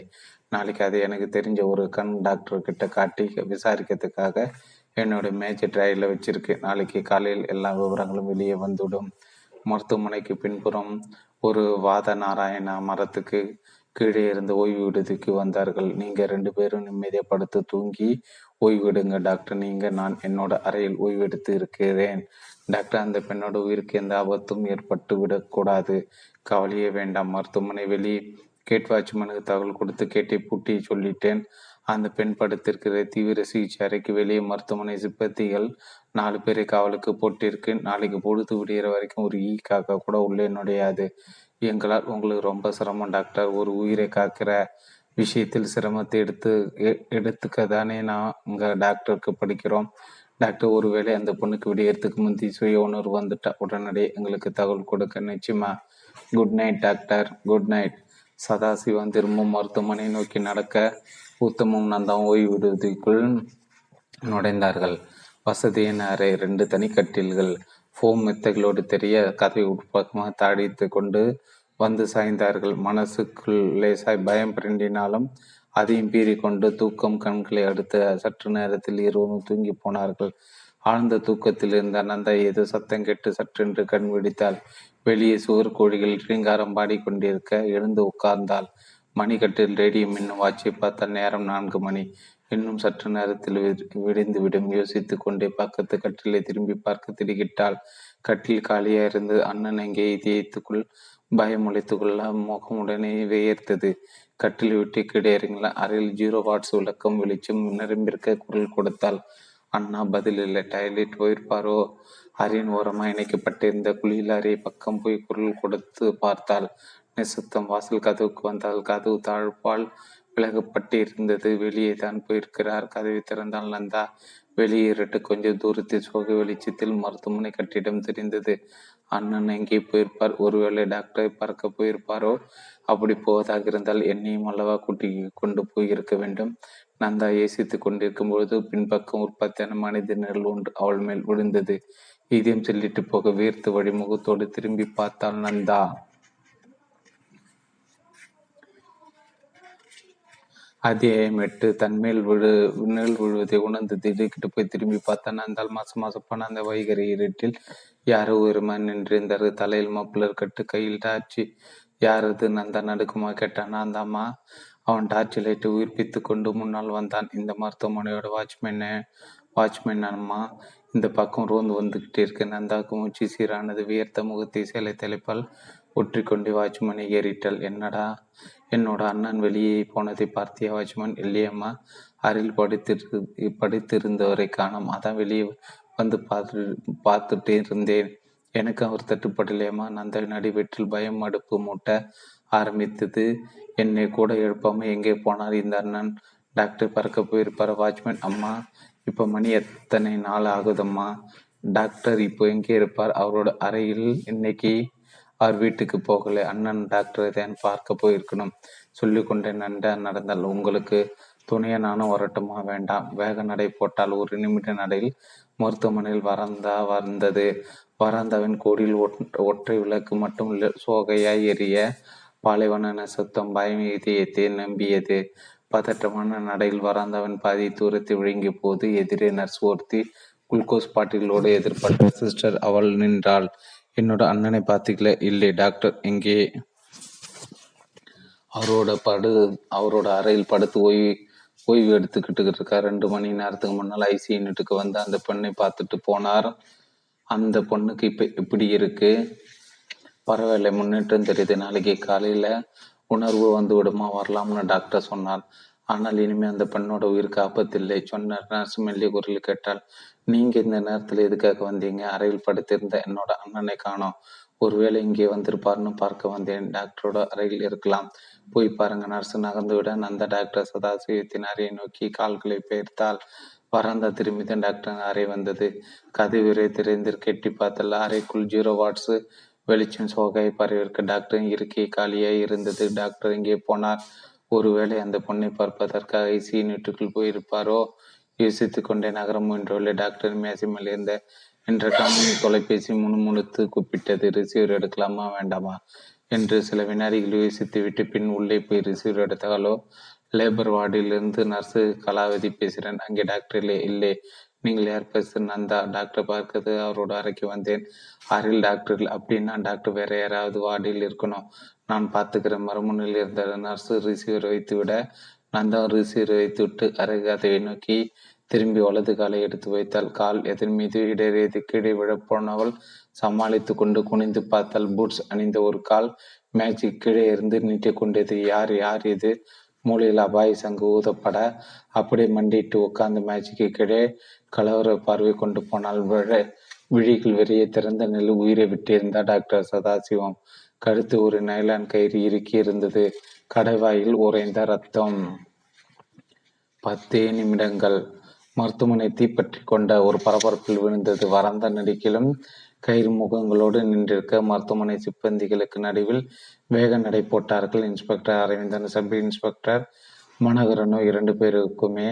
நாளைக்கு அது எனக்கு தெரிஞ்ச ஒரு கண் டாக்டர் கிட்ட காட்டி விசாரிக்கிறதுக்காக என்னோட மேஜர் ட்ரையில் வச்சிருக்கு நாளைக்கு காலையில் எல்லா விவரங்களும் வெளியே வந்துவிடும். மருத்துவமனைக்கு பின்புறம் ஒரு வாத நாராயணா மரத்துக்கு கீழே இருந்து ஓய்வு விடுதிக்கு வந்தார்கள். நீங்க ரெண்டு பேரும் நிம்மதியாக படுத்து தூங்கி ஓய்வெடுங்க டாக்டர். நீங்க நான் என்னோட அறையில் ஓய்வெடுத்து இருக்கிறேன். டாக்டர் அந்த பெண்ணோட உயிருக்கு எந்த ஆபத்தும் ஏற்பட்டு விடக்கூடாது. கவலையே வேண்டாம். மருத்துவமனை வெளி கேட் வாட்ச்மேனுக்கு தகவல் கொடுத்து கேட்டை பூட்டி சொல்லிட்டேன். அந்த பெண் படுத்திருக்கிற தீவிர சிகிச்சை அறைக்கு வெளியே மருத்துவமனை சிப்பந்திகள் நாலு பேரை காவலுக்கு போட்டிருக்கு. நாளைக்கு பொழுது விடுகிற வரைக்கும் ஒரு ஈ காக்கா கூட உள்ளே நுழையாது. எங்களால் உங்களுக்கு ரொம்ப சிரமம் டாக்டர். ஒரு உயிரை காக்கிற விஷயத்தில் சிரமத்தை எடுத்து எடுத்துக்க தானே நான் இங்கே டாக்டருக்கு படிக்கிறோம். டாக்டர் ஒருவேளை அந்த பொண்ணுக்கு விடியறதுக்கு முந்தி சுய உணர்வு வந்துட்டா உடனடியே எங்களுக்கு தகவல் கொடுக்க நிச்சயமா. Good night doctor. Good night Sadasivam திரும்பவும் மருத்துவமனை நோக்கி நடக்க உத்தமும் நந்தாவும் ஓய்வு விடுவதற்குள் நுழைந்தார்கள். வசதியின் அறை ரெண்டு தனி கட்டில்கள் ஃபோம் மெத்தைகளோடு தெரிய கதை உட்பக்கமாக தாடித்து கொண்டு வந்து சாய்ந்தார்கள். மனசுக்குள் லேசாய் பயம் பிரிண்டினாலும் அதையும் பீறிக்கொண்டு தூக்கம் கண்களை அடுத்து சற்று நேரத்தில் இருவரும் தூங்கி போனார்கள். ஆழ்ந்த தூக்கத்தில் இருந்த நந்தா ஏதோ சத்தம் கெட்டு சற்றென்று கண் விடித்தாள் வெளியே சுவர் கோழிகள் ரீங்காரம் பாடிக்கொண்டிருக்க எழுந்து உட்கார்ந்தாள். மணிக்கட்டில் ரேடியோ மின்னும் வாட்சை பார்த்த நேரம் நான்கு மணி. இன்னும் சற்று நேரத்தில் விடிந்து விடும் யோசித்து கொண்டே பக்கத்து கட்டிலை திரும்பி பார்க்க திடுக்கிட்டாள். கட்டில் காலியா இருந்து அண்ணன் எங்கே? இதயத்துக்குள் பயம் உழைத்துக்கொள்ள முகமுடனே வியர்த்தது. கட்டில் விட்டு கிடையாருங்களா அறையில் ஜீரோ வாட்ஸ் விளக்கம் வெளிச்சம் நிரம்பிருக்க குரல் கொடுத்தாள். அண்ணா பதில் இல்லை. டாய்லெட் போயிருப்பாரோ அறையின் ஓரமாக இணைக்கப்பட்டிருந்த குளியல் அறை பக்கம் போய் குரல் கொடுத்து பார்த்தாள். நிசத்தம் வாசல் கதவுக்கு வந்தால் கதவு தாழ்பால் விலகப்பட்டு இருந்தது வெளியே தான் போயிருக்கிறார். கதவை திறந்தால் நந்தா. வெளியே இருட்டு கொஞ்சம் தூரத்தில் சோக வெளிச்சத்தில் மருத்துவமனை கட்டிடம் தெரிந்தது. அண்ணன் எங்கே போயிருப்பார்? ஒருவேளை டாக்டரை பார்க்க போயிருப்பாரோ? அப்படி போவதாக இருந்தால் என்னையும் அல்லவா கூட்டி கொண்டு போயிருக்க வேண்டும்? நந்தா யோசித்துக் கொண்டிருக்கும் பொழுது பின்பக்கம் உற்பத்தியான மனித நிழல் ஒன்று அவள் மேல் விழுந்தது. இதயம் சொல்லிட்டு போக வீர்த்து வழிமுகத்தோடு திரும்பி பார்த்தாள் நந்தா. அத்தியாயம் எட்டு தன்மேல் விழு விண்ணில் விழுவதை உணர்ந்து திடுக்கிட்டு போய் திரும்பி பார்த்தான். அந்த மாசம் மாசப்பான அந்த வைகரை இருட்டில் யாரோ ஒரு மண் நின்றிருந்தாரு. தலையில் மப்புலர் கட்டு கையில் டார்ச்சி. யாரது? நந்தா நடுக்குமா கேட்டானா. அந்த அம்மா அவன் டார்ச்சி லைட்டு உயிர்ப்பித்து கொண்டு முன்னால் வந்தான். இந்த மருத்துவமனையோட வாட்ச்மேனு வாட்ச்மேன் அம்மா இந்த பக்கம் ரோந்து வந்துகிட்டே இருக்கு. நந்தாக்கு மூச்சு சீரானது வியர்த்த முகத்தை சேலை தலைப்பால் ஒற்றிக்கொண்டு வாட்ச்மேனை ஏறிட்டாள். என்னடா? என்னோட அண்ணன் வெளியே போனதை பார்த்தியா வாட்ச்மேன் இல்லையம்மா அருகில் படித்திரு படித்திருந்தவரை காணும் அதான் வெளியே வந்து பார்த்து பார்த்துட்டே இருந்தேன். எனக்கு அவர் தட்டுப்படலையம்மா. நந்த நடிவெற்றில் பயம் அடுப்பு மூட்ட ஆரம்பித்தது. என்னை கூட எழுப்பாம எங்கே போனார் இந்த அண்ணன்? டாக்டர் பறக்க போயிருப்பார் வாட்ச்மேன்? அம்மா இப்போ மணி எத்தனை நாள் ஆகுதம்மா? டாக்டர் இப்போ எங்கே இருப்பார்? அவரோட அறையில் இன்னைக்கு அவர் வீட்டுக்கு போகலை. அண்ணன் டாக்டரை தான் பார்க்க போயிருக்கணும். சொல்லி கொண்டே நண்ட நடந்தால் உங்களுக்கு துணையை நானும் வரட்டுமா? வேண்டாம். வேக நடை போட்டால் ஒரு நிமிட நடையில் மருத்துவமனையில் வரந்தா வந்தது. வராந்தாவின் கோடியில் ஒற்றை விளக்கு மட்டும் சோகையாய் எரிய பாலைவன சுத்தம் பயம் இதயத்தை நம்பியது. பதற்றமான நடையில் வராந்தாவின் பாதி தூரத்தை விழுங்கிய போது எதிரே நர்ஸ் ஒருத்தி குளுக்கோஸ் பாட்டிலோடு எதிர்பார்த்த சிஸ்டர் அவள் நின்றாள். என்னோட அண்ணனை பார்த்தீங்களே இல்லை டாக்டர் எங்கே அவரோட படு அவரோட அறையில் படுத்து ஓய்வு ஓய்வு எடுத்துக்கிட்டு இருக்கா ரெண்டு மணி நேரத்துக்கு முன்னால் ஐசி யூனிட்டுக்கு வந்து அந்த பெண்ணை பார்த்துட்டு போனார். அந்த பொண்ணுக்கு இப்போ எப்படி இருக்கு? பரவாயில்ல முன்னேற்றம் தெரியுது. நாளைக்கு காலையில் உணர்வு வந்து விடுமா? வரலாம்னு டாக்டர் சொன்னார். ஆனால் இனிமே அந்த பெண்ணோட உயிருக்கு ஆபத்தில்லை சொன்னார். நர்ஸ் மெல்லிய குரலில் கேட்டால் நீங்க இந்த நேரத்தில் எதுக்காக வந்தீங்க? அறையில் படுத்திருந்த என்னோட அண்ணனை காணோம். ஒருவேளை இங்கே வந்திருப்பார்னு பார்க்க வந்தேன். டாக்டரோட அறையில் இருக்கலாம். போய் பாருங்க நர்ஸ் நகர்ந்துவிடன் அந்த டாக்டர் சதாசிவத்தின் அறையை நோக்கி கால்களை பெயர்த்தால் வராந்தா திரும்பிதான் டாக்டர் அறை வந்தது. கதவிரை திறந்து கெட்டி பார்த்தல அறைக்குள் ஜீரோ வாட்ஸ் வெளிச்சம் சோகை பரவிருக்க டாக்டர் இருக்கை காலியாக இருந்தது. டாக்டர் இங்கே போனார். ஒருவேளை அந்த பொண்ணை பார்ப்பதற்காக ஐசி யூனிட்டுக்குள் போயிருப்பாரோ? யோசித்துக் கொண்டே நகரம் முயன்றுள்ள டாக்டர் மேசி இருந்த என்ற கம்பெனி தொலைபேசி முணுமுணுத்து கூப்பிட்டது. ரிசீவர் எடுக்கலாமா? வேண்டாமா? என்று சில வினாடிகள் யோசித்து விட்டு பின் உள்ளே போய் ரிசீவர் எடுத்தாலோ? லேபர் வார்டிலிருந்து நர்ஸு கலாவதி பேசுகிறேன் அங்கே டாக்டர் இல்லை. இல்லை. நீங்கள் யார் பேச நந்தா. டாக்டர் பார்க்கறது அவரோட அறைக்கு வந்தேன். அறையில் டாக்டர். அப்படின்னா டாக்டர் வேற யாராவது வார்டில் இருக்கணும். நான் பார்த்துக்கிறேன் மறுமுனையில் இருந்த நர்ஸு ரிசீவர் வைத்து விட நந்தா ரிசீவர் வைத்து விட்டு அறை நோக்கி திரும்பி வலது காலை எடுத்து வைத்தால் கால் எதன் மீது இடறியது கீழே விழப்போனவள் சமாளித்து கொண்டு குனிந்து பார்த்தால் பூட்ஸ் அணிந்த ஒரு கால் மேஜிக் கீழே இருந்து நீட்டிக் கொண்டது. யார் யார் இது? மூலையில் அபாய சங்கு ஊதப்பட அப்படியே மண்டிட்டு உட்கார்ந்து மேஜிக்கு கீழே கலவர பார்வை கொண்டு போனால் விழ விழிகள் வெறிய திறந்த நிலை உயிரை விட்டிருந்தார் டாக்டர் சதாசிவம். கழுத்து ஒரு நைலான் கயிறு இறுக்கி இருந்தது. கடைவாயில் உறைந்த ரத்தம். பத்தே நிமிடங்கள். மருத்துவமனை தீப்பற்றி கொண்ட ஒரு பரபரப்பில் விழுந்தது. வறந்த நடிக்கிலும் கயிறு முகங்களோடு நின்றிருக்க மருத்துவமனை சிப்பந்திகளுக்கு நடுவில் வேக நடை போட்டார்கள். இன்ஸ்பெக்டர் அரவிந்தன் சப் இன்ஸ்பெக்டர் மனோகரனோ இரண்டு பேருக்குமே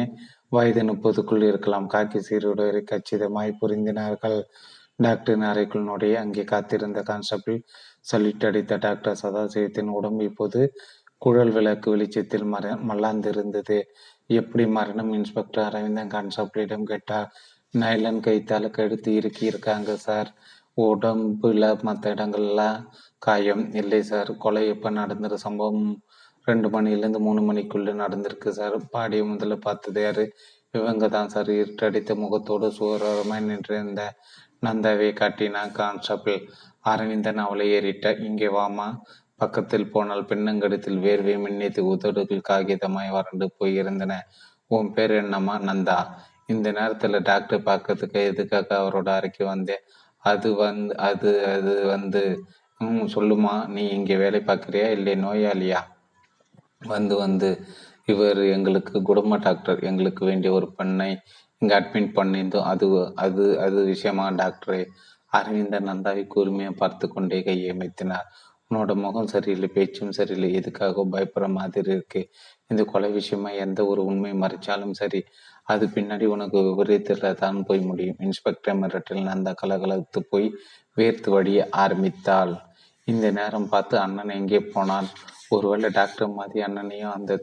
வயது முப்பதுக்குள் இருக்கலாம். காக்கி சீருடையரை கச்சிதமாய் புரிந்தினார்கள். டாக்டரின் அறைக்குள் நுடைய அங்கே காத்திருந்த கான்ஸ்டபிள் சல்யூட் அடித்த டாக்டர் சதாசிவத்தின் உடம்பு இப்போது குழல் விளக்கு வெளிச்சத்தில் மற மல்லாந்திருந்தது. எப்படி மரணம்? இன்ஸ்பெக்டர் அரவிந்தன் கான்ஸ்டபிளிடம் கேட்டார். நைலன் கைத்தால கழுத்து இறுக்கி இருக்காங்க சார். உடம்புல மற்ற இடங்கள்லாம் காயம் இல்லை சார். கொலை எப்போ நடந்துரு சம்பவம் ரெண்டு மணிலேருந்து மூணு மணிக்குள்ளே நடந்திருக்கு சார். பாடிய முதல்ல பார்த்தது யாரு? இவங்க தான் சார். இருட்டடித்த முகத்தோடு சுவரமாய் நின்றிருந்த நந்தாவை காட்டினான் கான்ஸ்டபிள் அரவிந்தன் அவளை ஏறிட்ட இங்கே வாமா. பக்கத்தில் போனால் பின்னங்கடத்தில் வேர்வை மின்னித்து உதடுகள் காகிதமாய் வறண்டு போயிருந்தன. உன் பேர் என்னம்மா? நந்தா. இந்த நேரத்தில் டாக்டர் பார்க்கறதுக்கு எதுக்காக அவரோட அறைக்கு வந்தேன் அது வந்து அது அது வந்து ம் சொல்லுமா. நீ இங்கே வேலை பார்க்குறியா? இல்லை நோயாளியா? வந்து வந்து. இவர் எங்களுக்கு குடும்ப டாக்டர். எங்களுக்கு வேண்டிய ஒரு பெண்ணை இங்கே அட்மிட் பண்ணியிருந்தோம். அது அது அது விஷயமா டாக்டரே அரவிந்தன் நந்தாவை கூர்மையாக பார்த்து கொண்டே கையமைத்தினார் உன்னோட முகம் சரியில்லை பேச்சும் சரியில்லை. எதுக்காக பயப்படுற மாதிரி இருக்கு. இந்த கொலை விஷயமா எந்த ஒரு உண்மை மறைச்சாலும் சரி அது பின்னாடி உனக்கு விபரீதத்துல தான் போய் முடியும். இன்ஸ்பெக்டர் மிரட்டில் நந்தா கலகலத்து போய் வேர்த்து வழிய ஆரம்பித்தாள். இந்த நேரம் பார்த்து அண்ணன் எங்கே போனான்? ஒருவேளை டாக்டர் மாதிரி அண்ணனையும் அந்த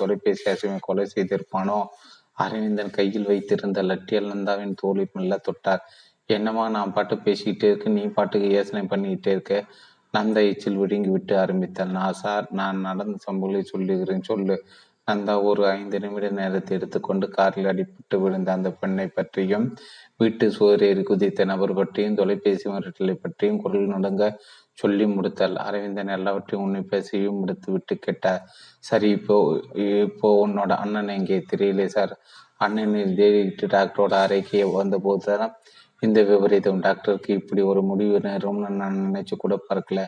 தொலைபேசி அசைமை கொலை செய்திருப்பானோ? அரவிந்தன் கையில் வைத்திருந்த லட்டியல் நந்தாவின் தோலை மெல்ல தொட்டார். என்னமா நான் பாட்டு பேசிக்கிட்டே இருக்கு நீ பாட்டுக்கு யோசனை பண்ணிக்கிட்டே இருக்க? நந்தா எச்சில் விடுங்கி விட்டு ஆரம்பித்தாள். நான் சார் நான் நடந்த சம்பவங்களை சொல்லுகிறேன் சொல்லு. நந்தா ஒரு ஐந்து நிமிட நேரத்தை எடுத்துக்கொண்டு காரில் அடிபட்டு விழுந்த அந்த பெண்ணை பற்றியும் வீட்டு சுவரேறி குதித்த நபர் பற்றியும் தொலைபேசி மிரட்டலை பற்றியும் குரல் நடுங்க சொல்லி முடித்தாள் அரவிந்தன் எல்லாவற்றையும் உன்னை பேசியும் முடித்து விட்டு கேட்டார். சரி இப்போ இப்போ உன்னோட அண்ணன் எங்கே? தெரியல சார். அண்ணன் தேடிட்டு டாக்டரோட அறைக்கு வந்தபோது தான் இந்த விபரீதம். டாக்டருக்கு இப்படி ஒரு முடிவு நேரும்னு நான் நினைச்சு கூட பார்க்கல.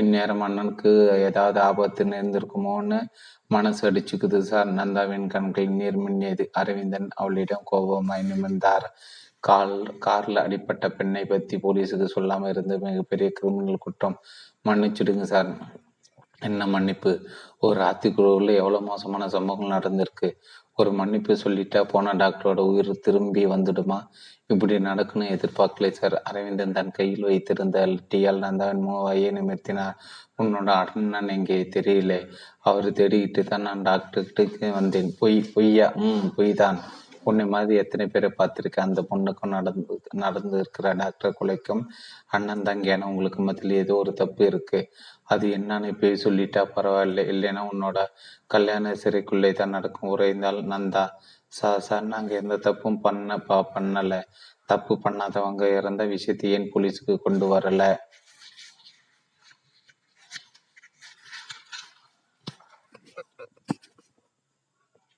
இந்நேரம் அண்ணனுக்கு ஏதாவது ஆபத்து நேர்ந்திருக்குமோன்னு மனசு அடிச்சுக்குது சார். நந்தாவின் கண்கள் நீர் மின்னியது அரவிந்தன் அவளிடம் கோபமாய் நிமிர்ந்தார். கால் கார்ல அடிப்பட்ட பெண்ணை பத்தி போலீஸுக்கு சொல்லாம இருந்த மிகப்பெரிய கிரிமினல் குற்றம் மன்னிச்சிடுங்க சார். என்ன மன்னிப்பு? ஒரு ராத்திரிக்குழுவில் எவ்வளோ மோசமான சம்பவங்கள் நடந்திருக்கு? ஒரு மன்னிப்பு சொல்லிட்டா போன டாக்டரோட உயிர் திரும்பி வந்துடுமா? இப்படி நடக்கணும் எதிர்பார்க்கலை சார். அரவிந்தன் தன் கையில் வைத்திருந்த டியால் நந்தாவின் மூவாயை நிமித்தினார் உன்னோட அண்ணன் எங்கே? தெரியல. அவர் தேடிக்கிட்டு தான் நான் டாக்டர்கிட்ட வந்தேன். பொய் பொய்யா? ம் பொய் தான் உன்னை மாதிரி எத்தனை பேரை பார்த்துருக்கேன் அந்த பொண்ணுக்கும் நடந்து நடந்திருக்கிற டாக்டர் கொலைக்கும் அண்ணன் தங்கியான உங்களுக்கு மத்தியில் ஏதோ ஒரு தப்பு இருக்கு. அது என்னன்னு போய் சொல்லிட்டா பரவாயில்ல. இல்லைன்னா உன்னோட கல்யாண சிறைக்குள்ளே தான் நடக்கும். உரைந்தால் நந்தா. சார் சார் நாங்கள் எந்த தப்பும் பண்ண பா பண்ணலை. தப்பு பண்ணாதவங்க இறந்த விஷயத்தை ஏன் போலீஸுக்கு கொண்டு வரலை?